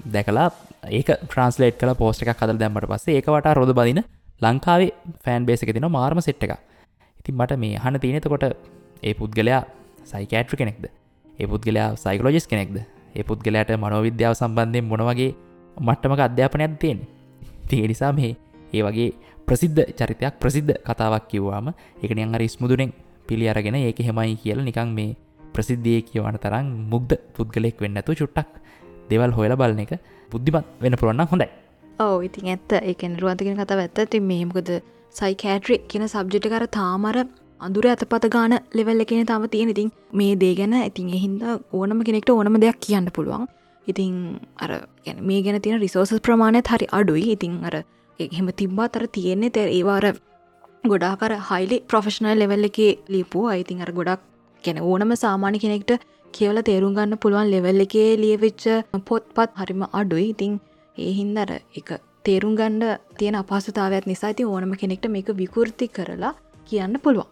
දැකලා ඒක ට්‍රන්ස්ලේට් කල පෝස්ට එකක් කදල් දැම්මට පස්සේ ඒකට රොද බදින ලංකාවේ ෆෑන් බේසක තින මාර්ම සෙට් එක ඉතින් මට මේ හන තියනෙතකොට ඒ පුද්ගලයා සයිකෑට්‍රි කෙනෙක්ද? ඒ පුද්ගලයා සයිකලෝජිස් කෙනෙක්ද? ඒ පුද්ගලයාට මනෝවිද්‍යාව සම්බන්ධයෙන් මොනවගේ මට්ටමක අධ්‍යාපනයක් තියෙන තිය නිසා මේ ඒ වගේ ප්‍රසිද්ධ චරිතයක් ප්‍රසිද්ධ කතාවක් කිව්වාම එකන අර ස්මුදුනෙන් පිළි අරගෙන ඒක හෙමයි කියල නිකං මේ ප්‍රසිද්ධිය කියවන තරම් මුග්ධ පුද්ගලෙක් වෙන්නතු චුට්ටක් දෙවල් හොයල බලන එක බුද්ධිමත් වෙන පුරුවන්න හොඳයි. ඕ ඉතින් ඇත්ත. එකන රුවන්තගෙන කතා ඇත්ත. ති මේමකද සයිකෑට්‍රි කියන සබ්ජිට කර තාමර අඳුර ඇතපත ගාන ලෙවල් එකන තම තියෙන. ඉතින් මේ දේ ගැන ඉතින් එහින්ද ඕනම කෙනෙක්ට ඕනම දෙයක් කියන්න පුළුවන්. ඉතින් අර මේ ගැන තියෙන රිසෝසස් ප්‍රමාණයත් හරි අඩුයි. ඉතින් අර එහෙම තිබ්බා තර තියෙන්නේ තැ ඒවාර ගොඩාකර හයිලි ප්‍රොෆෙෂනල් ලෙවල් එක ලිපු අයිතින් අර ගොඩක් ගැන ඕනම සාමාන්‍ය කෙනෙක්ට කියවල තේරුම් ගන්න පුළුවන් ලෙවල් එකේ ලියවෙච්ච පොත්පත් හරිම අඩුයි. ඉතිං ඒ හින්දර එක තේරුම් ගණ්ඩ තියෙන අපහසුතාවත් නිසා ති ඕනම කෙනෙක්ට මේක විකෘති කරලා කියන්න පුළුවන්.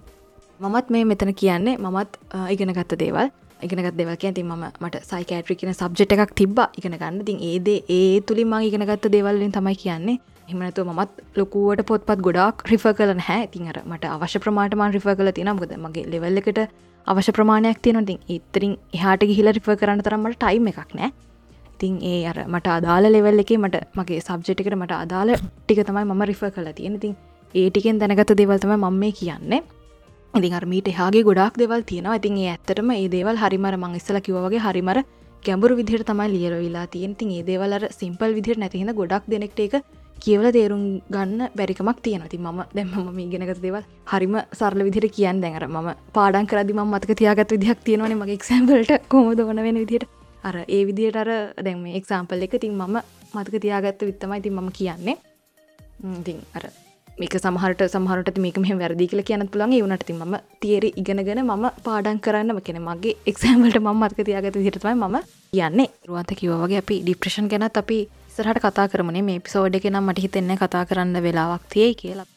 මමත් මේ මෙතන කියන්නේ මමත් ඉගෙන ගත්ත දේවල්. ඉගෙනගත් දෙවල් ඇති ම මට සයිකෑට්‍රි කියන සබ්ජෙට් එකක් තිබ ඉගෙන ගන්න. තින් ඒද ඒ තුළින් මං ඉගෙනගත්ත දේවල්ලින් තමයි කියන්නේ. එහමනතු මත් ලොකුවට පොත්පත් ගොඩක් රිෆ කලන හැ තිංහර මට අවශ්‍ය ප්‍රමාටමන් රිෆ කල තින ගද මගේ ලෙවල් එකට අවශ්‍ය ප්‍රමාණයක් තියෙනතින් ඉතරින් එහාට ගිහිල රිෆ කරන්න තරමට ටයිම් එකක් නෑ ඉතින් ඒ අර මට අදාල ලෙවල් එක මට මගේ සබ්ජෙටිකට මට අදාල ටික තමයි මම රිෆ කල තියෙන තින් ඒටිකෙන් දැනගත දෙවල්තම මම මේ කියන්නේ. ඉතින් අර්මීට එහාගේ ගොඩක් දෙවල් තියෙනවා. ඉතින් ඒ ඇත්තටම ඒ දේවල් හරිමර මං ඉස්සල කිවගේ හරිමර ගැඹුරු විදිහට තමයි ලියලවෙලා තියෙන තින් ඒ දේවල්ලර සිම්පල් විදිහට නැතිහිද ගොඩක් දෙනෙක්ට එක කියවල තේරුම් ගන්න බැරිකමක් තියෙනති ම දැම්ම ඉගෙනගත දේවල් හරිම සරල විදිහට කියන්න. දැඟර ම පාඩන් කරදි ම මතක තියාගත් විදිහක් තියෙනවන මගේ එක්සම්පලට කොමද වන වෙන විදිහට? අර ඒ විදිහට අර දැම එක්සාම්පල් එක තින් මම මතක තියාගත්ත විත්තමයි ති මම කියන්නේ. ඉතින් අර මේක සමහට සමහරට මේක මෙ වැරදි කියල කියන්න පුළන් වනට ති ම තේරි ඉගෙනගෙන මම පාඩන් කරන්න. කෙන මගේ <laughs> එක්සෑම්වලට ම මත්ක තියාගත හිරතමයි ම යන්නේ රුවන්ත කිවගේ අපි ඩිප්‍රෂන් ගැනත් අපි සරහට කතා කරමනේ මේ පිසෝඩ් එක නම් මට හිතෙන්න කතා කරන්න වෙලාවක් තියයි කියලා.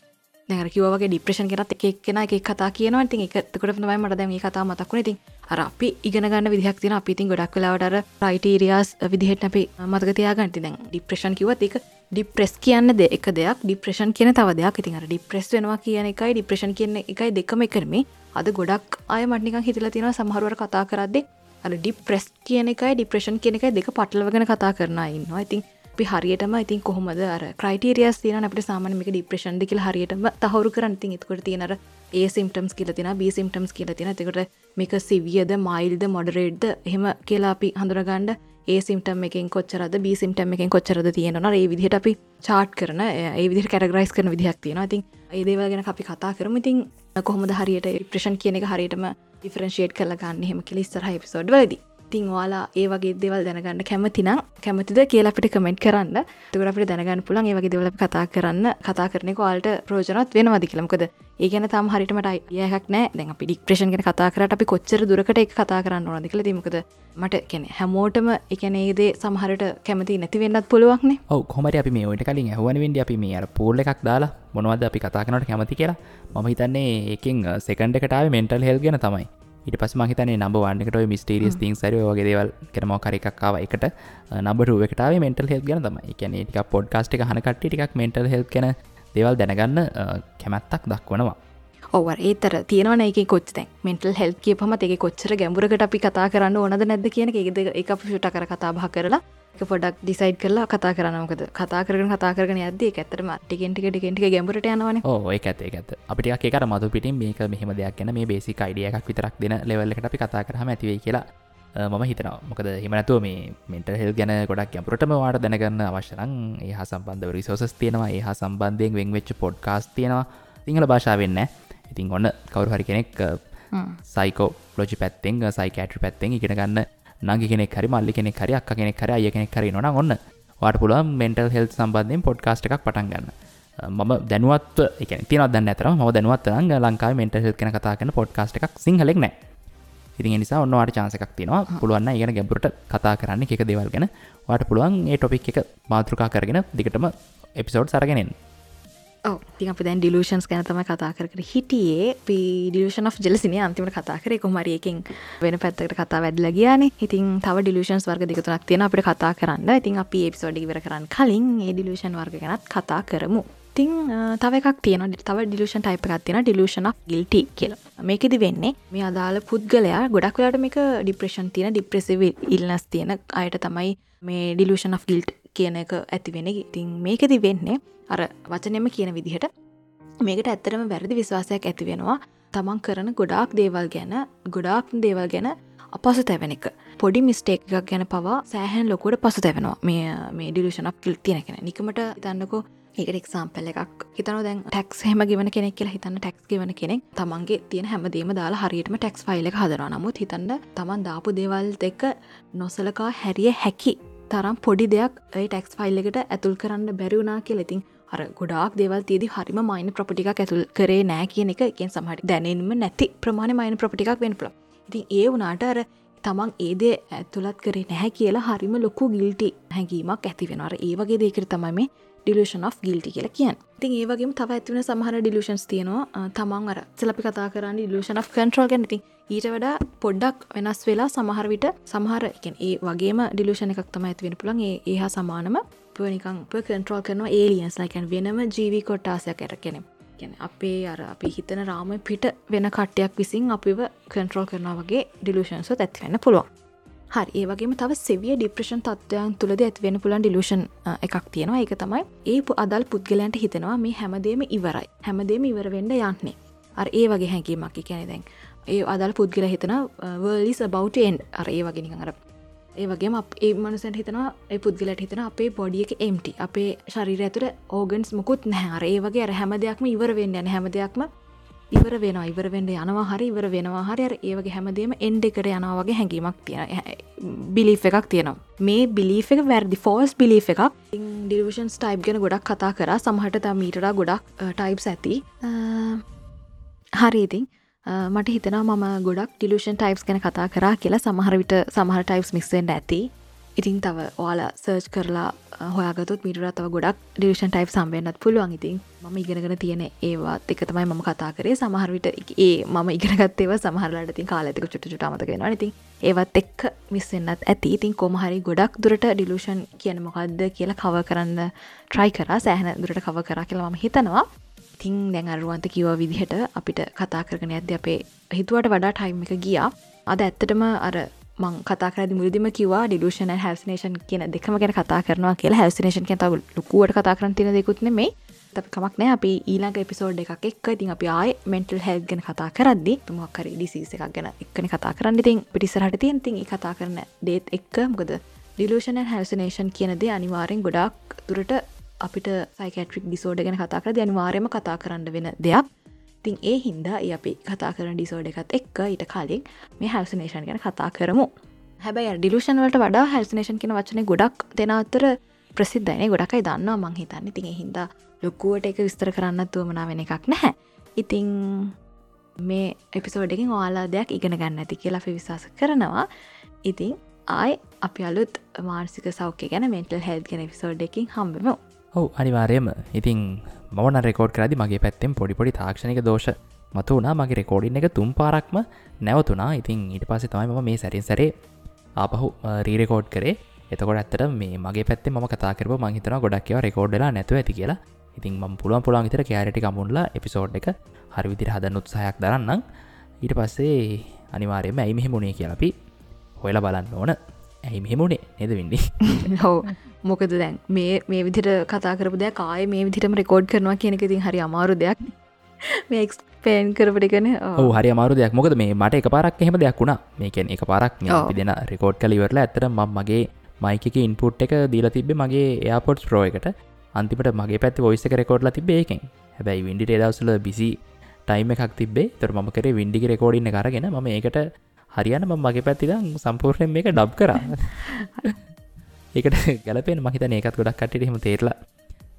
දැර කිවගේ ඩිප්‍රේෂන් කරත් එක කෙන එක කතා කියනවා. ති එකතකට ම මට දැම කතා මතක්ුණ ඉතින් අර අපි ඉගෙනගන්න විදිහක් තින අපිතින් ගොඩක් කලාවටර රයිටීරියස් විදිහට අපි මතකතියාගන්ති දැන් ඩිප්‍රේෂන් කිවත් එක ඩිප්‍රෙස් කියන්න දෙ එක දෙයක්. ඩිප්‍රේෂන් කියන තව දෙයක්. ඉතින් අර ඩිප්‍රෙස් වෙනවා කියන එකයි ඩිප්‍රේෂන් කියන එකයි දෙකම කරම අද ගොඩක් අය මටනික හිතල තියෙන සමහරුවර කතා කරද්දේ අ ඩිප්‍රෙස් කියන එකයි ඩිප්‍රේෂන් කියන එක දෙක පටලවගෙන කතා කරන ඉන්නවා. ඉතින් අපි හරියටම ඉතින් කොහොමද අර ක්‍රයිටරියස් තියන අපට සාමනමික ඩිප්‍රේෂන් දෙකල හරියටම තහවරු කරන්න. තින් එතකොට තියෙනර ඒ සිම්ටම්ස් කියල තින බී සිම්ටම්ස් කියල තින තකට මේක සිවියද මයිල්ද මොඩරේඩ්ද එහෙම කියලා අපි හඳුරගණ්ඩ ඒ සිම්ටම් එකෙන් කොච්චරද බී සිම්ටම් එකෙන් කොච්චරද තියෙනවා ඒ විදිහට අපි චාට් කරන ඒ විදි කැරගරයිස් කරන විදිහක් තියෙනවා. ඉතින් ඒදේවල් ගැන අපි කතා කරම. ඉතින් කොහොමද හරියට ප්‍රේෂන් කියන එක හරියටම ඩිෆරන්ශේට් කරලගන්න හෙම කිලිස්තර හිපිසෝඩ් වලදී. තිං වාලා ඒ වගේ දෙවල් දැනගන්න කැමතිනම් කැමතිද කියලා අපිට කමෙන්ට් කරන්න. තුකට අපිට දැනගන්න පුළන් ඒ වගේ දෙවල කතා කරන්න කතා කරනෙ වාල්ට ප්‍රෝජනත් වෙනවාදි කියලමකද ඒ ගැන තම් හරිටමට යහක් නෑ. දැන් අපි ඩික්ප්‍රේෂන් ගෙන කතා කරට අපි කොච්චර දුරකට එක කතා කරන්න ඕනද කියල දීමකද මට කැන හැමෝටම එකනේදේ සමහරට කැමති නැති වෙන්නත් පුළුවක්නේ ඔව කොමට අපි මේ ඔට කලින් හවනවෙන්ඩ අපි මේ අර පෝල්ල එකක් දාලා මොනවද අපි කතා කනට කැමති කියලා? මම හිතන්නේ ඒකින් සෙකන්ඩ කටාව මෙන්ටල් හෙල් ගෙන තමයි. ඉට පස් මහිතන නබ වන්නකට මිස්ටේරියස් තිං සර වගේ දේවල් කරම කරක්කාව එකට නබරුවකටාව මෙන්ටල් හෙල් ගන තම එකන ටික පොඩ්කාස්ට් හනකට ටික් මෙන්ටල් හෙල් කෙන දේවල් දැනගන්න කැමැත්තක් දක්වනවා ඔවර් ඒතර තියෙනවන එක කොච්තැන් මෙන්ටල් හෙල් කියපම එක කොච්චර ගැඹුරකට අපි කතා කරන්න ඕනද නැද කියන එකද එක ෂුට කර කතා බහ කරලා එක පොඩක් ඩිසයිඩ් කරලා කතා කරනමකද කතා කරන කතා කරන අද ඇතරම ටිකෙන්ටික ටිකෙන්ටික ගැඹරට යනවන. ඕ ඒ ඇතේ ඇත අපිට එකර මතු පිටින් මේක මෙහම දෙයක් ගැන මේ බේසි අයිඩියක් විතරක් දෙන ලෙවල්ලකට අපි කතා කරහම ඇතිවේ කියලා මම හිතනවා. මොකද හිමනතුව මේ මෙන්ට හෙල් ගැන ගොඩක් ගැපුරටම වාට දැනගන්න අවශ්‍යරං ඒ සම්බන්ධ රිසෝසස් තියෙනවා. ඒ සම්බන්ධයෙන් වෙන් වෙච්ච පොඩ්කාස් තියෙනවා. සිංහල භාෂාවෙන්න ඉතින් ඔන්න කවරු හරි කෙනෙක් සයිකෝ ලෝජි පැත්තෙන් සයිකෑටරි පැත්තෙන් ඉගෙන ගන්න නගි කෙනෙක් හරි මල්ලි කෙනෙක් හරි අක්ක කෙනෙක් හරි අය කෙනෙක් හරි නොන ඔන්න වාට පුළුවන් මෙන්ටල් හෙල් සම්බන්ධයෙන් පොඩ්කාස්ට එකක් පටන් ගන්න. මම දැනුවත් එක තින දන්න ඇතර ම දැනුවත් ං ලංකා මෙන්ට හෙල් කෙන කතා කන පොඩ්කාස්ට එකක් සිංහලෙක් නෑ. ඉතින් නිසා ඔන්නවාට චාන්සකක් තියෙනවා. පුළුවන් ඉගෙන ගැඹුරට කතා කරන්න එක දේවල් ගැන වාට පුළුවන් ඒ ටොපික් එක මාතෘකා කරගෙන දිගටම එපිසෝඩ් සරගෙනෙන් ති අප දැන් ඩිලූෂන්ස් ගැන තම කතා කර හිටියේ. පිඩියෂන් of ජලසින අන්තිමට කතා කරේ. කොමරියකින් වෙන පැත්තකට කතා වැදල ගයාන. ඉතින් තව ඩිලූෂන්ස් වර්ග දෙකතුනක් තියෙන අපට කතා කරන්න. ඉතින් අපි එපිසෝඩි වර කරන්න කලින් ඒ ඩිලූෂන් වර්ග ගැනත් කතා කරමු. ඉතිං තව එකක් තියෙන තව ඩිලූෂන් ටයිප එකක් තියෙන ඩිලූෂන් ගිල්ටි කියල. මේකෙදි වෙන්නේ මේ අදාළ පුද්ගලයා ගොඩක් වෙලාට මේක ඩිප්‍රේෂන් තියෙන ඩිප්‍රෙසිව ඉල්නස් තියෙන අයට තමයි මේ ඩිලූෂන් of ගිල්ට් කියන එක ඇතිවෙන ඉතින් මේකෙදි වෙන්නේ අර වචනෙම කියන විදිහට මේකට ඇත්තරම වැරදි විශ්වාසයක් ඇති වෙනවා. තමන් කරන ගොඩාක් දේවල් ගැන ගොඩාක් දේවල් ගැන අපසු තැවෙන එක. පොඩි මිස්ටේක් එකක් ගැන පවා සෑහන් ලොකුවට පසු තැවෙනවා මේ මේ ඩිලෂනක් කිල් තියෙන කෙන නිකමට තන්නකෝ ඒකට එක්සාම්පල් එකක්. හිතන දැන් ටැක්ස් හෙම ගෙවන කෙනෙක් කියලා හිතන්න ටැක්ස් ගෙවන කෙනෙක් තමන්ගේ තියෙන හැමදේම දාලා හරියටම ටැක්ස් ෆයිල් එක හදරවා නමුත් හිතන්න තමන් දාපු දේවල් දෙක නොසලකා හැරිය හැකි තරම් පොඩි දෙයක් ඒ ටැක්ස් ෆයිල් එකට ඇතුල් කරන්න බැරිවුනා කියලෙතින් අර ගොඩක් දෙවල් තියදි හරිම මයින ප්‍රපටික් ඇතුල් කරේ නෑ කියන එක. එකෙන් සමහට දැනෙන්ම නැති ප්‍රමාණ මයින ප්‍රපටික් වෙන්පල ඉතින් ඒ වනාට අර තමන් ඒදේ ඇතුළත් කරේ නැහැ කියලා හරිම ලොකු ගිල්ටි හැඟීමක් ඇති වෙනර ඒ වගේ දේකර තමයි මේ ඩිලෂන් of ගිල්ටි කියලා කියන් තින් ඒවගේ තව ඇතිවන සමහර ඩිලෂන්ස් තියෙනවා. තමන් අර සලපි කතා කරන්න ඩිලෂන් of කන්ට්‍රල් ගැනති ඊට වඩා පොඩ්ඩක් වෙනස් වෙලා සමහර විට සමහර එකෙන් ඒ වගේම ඩිලෂණ එකක් තම ඇතිවෙන පුළන් ඒ ඒහා සමානම නිකං කන්ට්‍රෝල් කරනවා ඒලියන්ස් ලයිකන් වෙනම ජීවි කොට්ටාසයක් කැරකෙනෙ ගැන අපේ අර අපි හිතන රාම පිට වෙන කට්ටයක් විසින් අපිව කන්ට්‍රෝල් කරනවා වගේ ඩිලූෂන්සෝ ඇත්වෙන්න පුළුවන්. හරි ඒ වගේම තව සෙවිය ඩිප්‍රෂන් තත්වයන් තුළද ඇත්වෙන පුලන් ඩිලූෂන් එකක් තියෙනවා. ඒක තමයි ඒ අදල් පුද්ගලයන්ට හිතෙනවා මේ හැමදේම ඉවරයි. හැමදේම ඉවරවෙඩ යන්නේ. අර ඒ වගේ හැකිීමක් කැනෙ දැන් ඒ අදල් පුද්ගල හිතන වර්ලිස් බවටෙන් අර ඒ වගේ නිකඟ අර ඒ වගේ ඒ මනුසට හිතනවා ඒ පුද්ගලට හිතන අපේ බොඩිය එක එම්ටි අපේ ශරීර ඇතුර ඕගන්ස් මුකුත් නැහැ. ඒ වගේ අර හැම දෙයක්ම ඉවර වෙන්න යන හැම දෙයක්ම ඉවර වෙන ඉවරවෙන්න යනවා හරි ඉවර වෙනවා හරි අර ඒවගේ හැමදේම එන්ඩ එකට යනවා වගේ හැඟීමක් තියෙන බිලි් එකක් තියෙනවා. මේ බිලි එක වැරදි ෆෝස් බිලි එකක්. ඩිවිෂන් ටයිප් ගැන ගොඩක් කතා කර. සමහට ත මීටඩ ගොඩක් ටයිප්ස් ඇති. හරිඉතින් මට හිතනවා මම ගොඩක් ඩිලෂන් ටයිප්ස් ගැන කතා කරා කියලා. සමහරවිට සමහර ටයිප්ස් මිස්සෙන්ට ඇති. ඉතින් තව ඔයාලා සර්ච් කරලා හොයාගතුත් මිටර තව ගොඩක් ඩිලෂන් ටයිප් සම්බෙන්න්නත් පුළුවන්. ඉතින් ම ඉගෙනගෙන තියෙන ඒවත් එක තමයි මම කතා කරේ. සමහරවිට ඒ මම ඉගෙනගත්තේව සමහරලට තින් කාලඇතික චුට චුටමතගෙන ඉතින් ඒවත් එක්ක මිස්සෙන්න්නත් ඇති. ඉතින් කොමහරි ගොඩක් දුරට ඩිලෂන් කියන මොකක්ද කියලා කව කරන්න ට්‍රයි කර. සෑහන දුරට කව කරා කියලා ම හිතනවා. ඉතිං දැන් අරුවන්ත කිව විදිහට අපිට කතා කරගෙන ඇද අපේ හිතුවට වඩා ටයිම් එක ගියා. අද ඇත්තටම අර මං කතා කරදි මුලදිම කිවා ඩිලෂන හැල්සනේෂන් කියන දෙකම ගැන කතා කරනවා කියලා. හැල්සනේෂන් කිය තව ලොකුවට කතා කරන තින දෙකුත්න මේ කමක් නෑ අපි ඊළඟ එපිසෝඩ් එකක් එක් ඉතින් අපි ආය මෙන්ටල් හෙල් ගැන කතා කරද්දි. තුමක්කර ඩිසිස එකක් ගැන එක්කන කතා කරන්න. ඉතින් පිටිසරහට තියන් තින් කතා කරන දේත් එක්ක මොකද? ඩිලෂන හැල්සනේෂන් කියනදේ අනිවාරෙන් ගොඩක් දුරට අපිට සයිකට්‍රික් ඩිසෝඩ ගැන කතා කර අනිවාර්යම කතා කරන්න වෙන දෙයක්. තින් ඒ හින්දා ඒ අපි කතා කරන ඩිසෝඩ එකත් එක්ක ඊට කලින් මේ හැල්සනේෂන් ගැන කතා කරමු. හැබැයි ඩිලෂන් වලට වඩා හැල්සනේෂන් කියෙන වචන ගොඩක් දෙෙන අතර ප්‍රසිද්ධයින ගොඩකයි දන්නවා මං හිතන්න. තින් හින්දා ලොක්කුවට එක විස්තර කරන්න තුවමනා වෙන එකක් නැහැ. ඉතිං මේ එපිසෝඩකින් ඔයාලා දෙයක් ඉගෙන ගන්න ඇති කියලා අපි විශවාස කරනවා. ඉතිං ආය අපි අලුත් මාර්සික සෞඛ්‍ය ගැන මෙන්ටල් හෙල් ගෙන පිසෝඩ්ඩකින් හම්බමු. ඔවු අනිවාරයම ඉතින් මවන රෙකෝඩ් කරදි මගේ පැත්තෙන් පොඩිපොඩි තාක්ෂණක දෝෂ මතු වනා මගේ රෙකෝඩින් එක තුම් පාරක්ම නැවතුනා ඉතින් ඊට පස්සේ තමයි ම මේ සැරින් සැරේ ආපහු රීරෙකෝඩ් කරේ. එතකොට ඇත්තට මේ මගේ පැත්තේ ම කතාකරව මහිතන ගොඩක්ව රෙකෝඩ්ලා නැතුව ඇති කියලා. ඉතින් ම පුළුවන් පුළන් විතර කෑරටි කමුල්ලා එපිසෝඩ් එක හරි විදිර හදන්න උත්සාහයක් දරන්නම්. ඊට පස්සේ අනිවාරයම ඇයි මෙහෙමුණේ කියලපි හොයලා බලන්න ඕන. ඇයි මෙහෙමුණේ නෙද වින්නේ හෝ <laughs> මොකද දැන්? මේ මේ විදිට කතා කරපු දෙයක් ආය මේ විදිටම රෙකෝඩ් කරනවා කියනක ඉතින් හරි අමාරු දෙයක්. මේ එක්ස්පේන් කරපටිකන හරි අමාරු දෙයක්. මොකද මේ මට එක පාරක් එහෙම දෙයක් වුණා. මේකෙන් එක පාරක්. දෙන රෙකෝඩ් කල ඉවරලා ඇතර ම මගේ මයික ඉන්පුට් එක දීලා තිබේ මගේ එයාපොට් ප්‍රෝ එකට. අන්තිමට මගේ පැත්ති ොයිස එක රෙකෝඩ්ල තිබේ එකෙන් හැබැයි විඩිට දවසල බිසි ටයිම එකක් තිබේ තොර මම කරේ වින්ඩිග රෙකෝඩින්න කරගෙන ම ඒකට හරියන ම මගේ පැත්තිද සම්පූර්ණයෙන් මේක ඩබ් කර <laughs> ඒකට <laughs> ගැලපෙන් මහිතන ඒකත් ගොඩක් කටට එහෙම තේරලා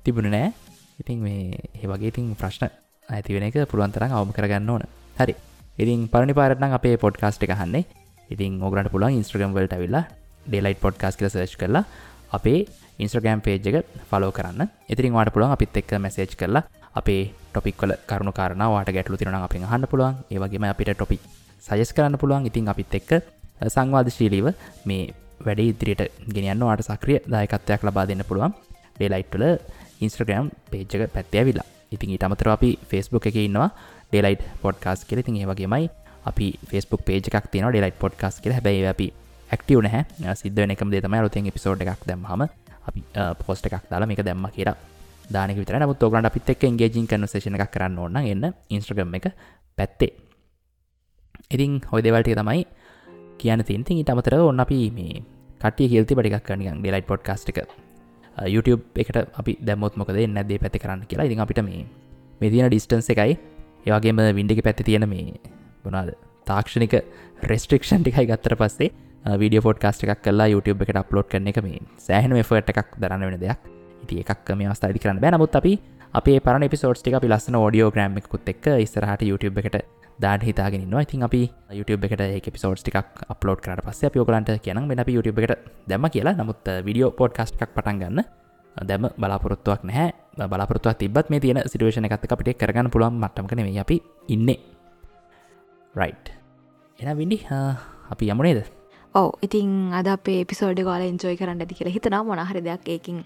තිබුණ නෑ. ඉතින් මේ ඒවගේ ඉතින් ප්‍රශ්න ඇතිවෙන එක පුළුවන්තරම් අවම කරගන්න ඕන. හරි. ඉතින් පරණි පාරටන අපේ පොඩ්කාස්ට් එක හන්නේ ඉතින් ඕගරට පුළන් ඉස්ට්‍රගම් වලට විල්ලා ඩෙලයිට් පොඩ්කාස් කියල සර්ච් කරලා අපේ ඉන්ස්ට්‍රගම් පේජ් එක ෆලෝ කරන්න. ඉතිරින් වාට පුළුවන් අපිත් එක්ක මැසේජ් කරලා අපේ ටොපික්වල කරුණු කාරණවාට ගැටලු තිරන අපි හන්න පුළුවන්. ඒවගේම අපිට ටොපික් සජස් කරන්න පුළුවන්. ඉතින් අපිත් එක්ක සංවාධශීලීව මේ වැඩ ඉදිරියට ගෙනයන්නවාට සක්‍රිය දායකත්වයක් ලබා දෙන්න පුළුවන්. ඩේලයිට්වල ඉන්ස්ට්‍රග්‍රම් පේජ්ජක පැත්තියවිලා ඉතින් ඊට අමතර අපි ෆස්බුක් එක ඉන්නවා ඩේලයිට් පොඩ්කාස් කෙල තින් ඒවගේමයි අපි ෆස්බුක් පේජ එකක් තින ඩෙලයිට් පොඩ්කාස් කෙල හැබයි අපි ඇක්ටව නැහැ. සිද්ධ එකම දේතම රුතෙන් පිසෝඩ් එකක් දැම්හම අපි පෝස්ට එකක් දාලා මේක දැම්ම කියලා දානක විතර නමුත් ඔගලන්ට අපිත් එක් එන්ගේජින් කන්න සේෂන එකක් කරන්න ඕන්න එන්න ඉන්ස්ට්‍රගම් එක පැත්තේ. ඉතින් හොයි දෙවල්ටය තමයි කියන තින්තින් ඉට අමතර ඔන්න අපි මේ කටිය හිල්ති පටික් කනිකන් ඩෙලයිට් පොඩ් කාස්ටික YouTube එකට අපි දැමුත් මොකද නැදේ පැති කරන්න කියලා. ඉතින් අපිට මේ මේ තියෙන ඩිස්ටන්ස එකයි. ඒවගේම විින්ඩික පැති තියෙන මේ බොනාද තාක්ෂණික රෙස්ට්‍රික්ෂන් ටිකයි ගත්තර පස්සේ වීඩිය පොඩ් කාස්ට එකක් කලා YouTube එකට අප්ලෝඩ් කරන එක මේ සෑහන ෆට එකක් දරන්න වෙන දෙයක්. ඉති එකක් මේ අවස්ථාධි කරන්න බැනමුත් අපි අපේ පරන පිසෝට් ටික අපි ලස්සන ෝඩියෝ ග්‍රම් එකකුත් එක් ඉස්රහට YouTube එකට දාට හිතාගෙනන්නවා ඉතින් අපි YouTube එකට ඒ පිසෝට් ටික් අප්ලෝඩ් කරට පස්ස අපියෝකලන්ට කියන මෙ අපි YouTube එකට දැම කියලා. නමුත් වීඩියෝ පෝඩ් කාස්ට් එකක් පටන් ගන්න. දැම බලාපොරොත්තුවක් නැහැ. බලාපොරත්තුව තිබත් මේ තියෙන සිටුවේෂන එකත් අපිට කරගන්න පුළුවන් මට්ටමකන මේ අපි ඉන්නේ. රයි් එන විඩි අපි යමුණේද ඔව. ඉතින් අද අපේ පිසෝඩ් ගල එන්ජෝයි කරන්න ඇති කියලා හිතනා මොනහරි දෙයක් ඒකින්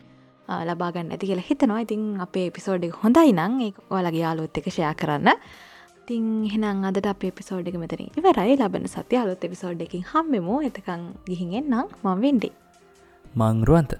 ලබාගන්න ඇති කියලා හිතනවා. ඉතින් අපේ පිසෝඩ් එක හොඳයි නං ඒ ඔයාලගේ යාලුත් එක ෂයා කරන්න. තිං හෙනම් අදට අපේ පිසෝඩ් එක මෙතන ඉවරයි. ලබන සත්‍ය අලුත් එපිසෝඩ් එකින් හම්මමෝ එතකං ගිහිගෙන් නම් මං වෙන්ඩේ මංරුවන්ත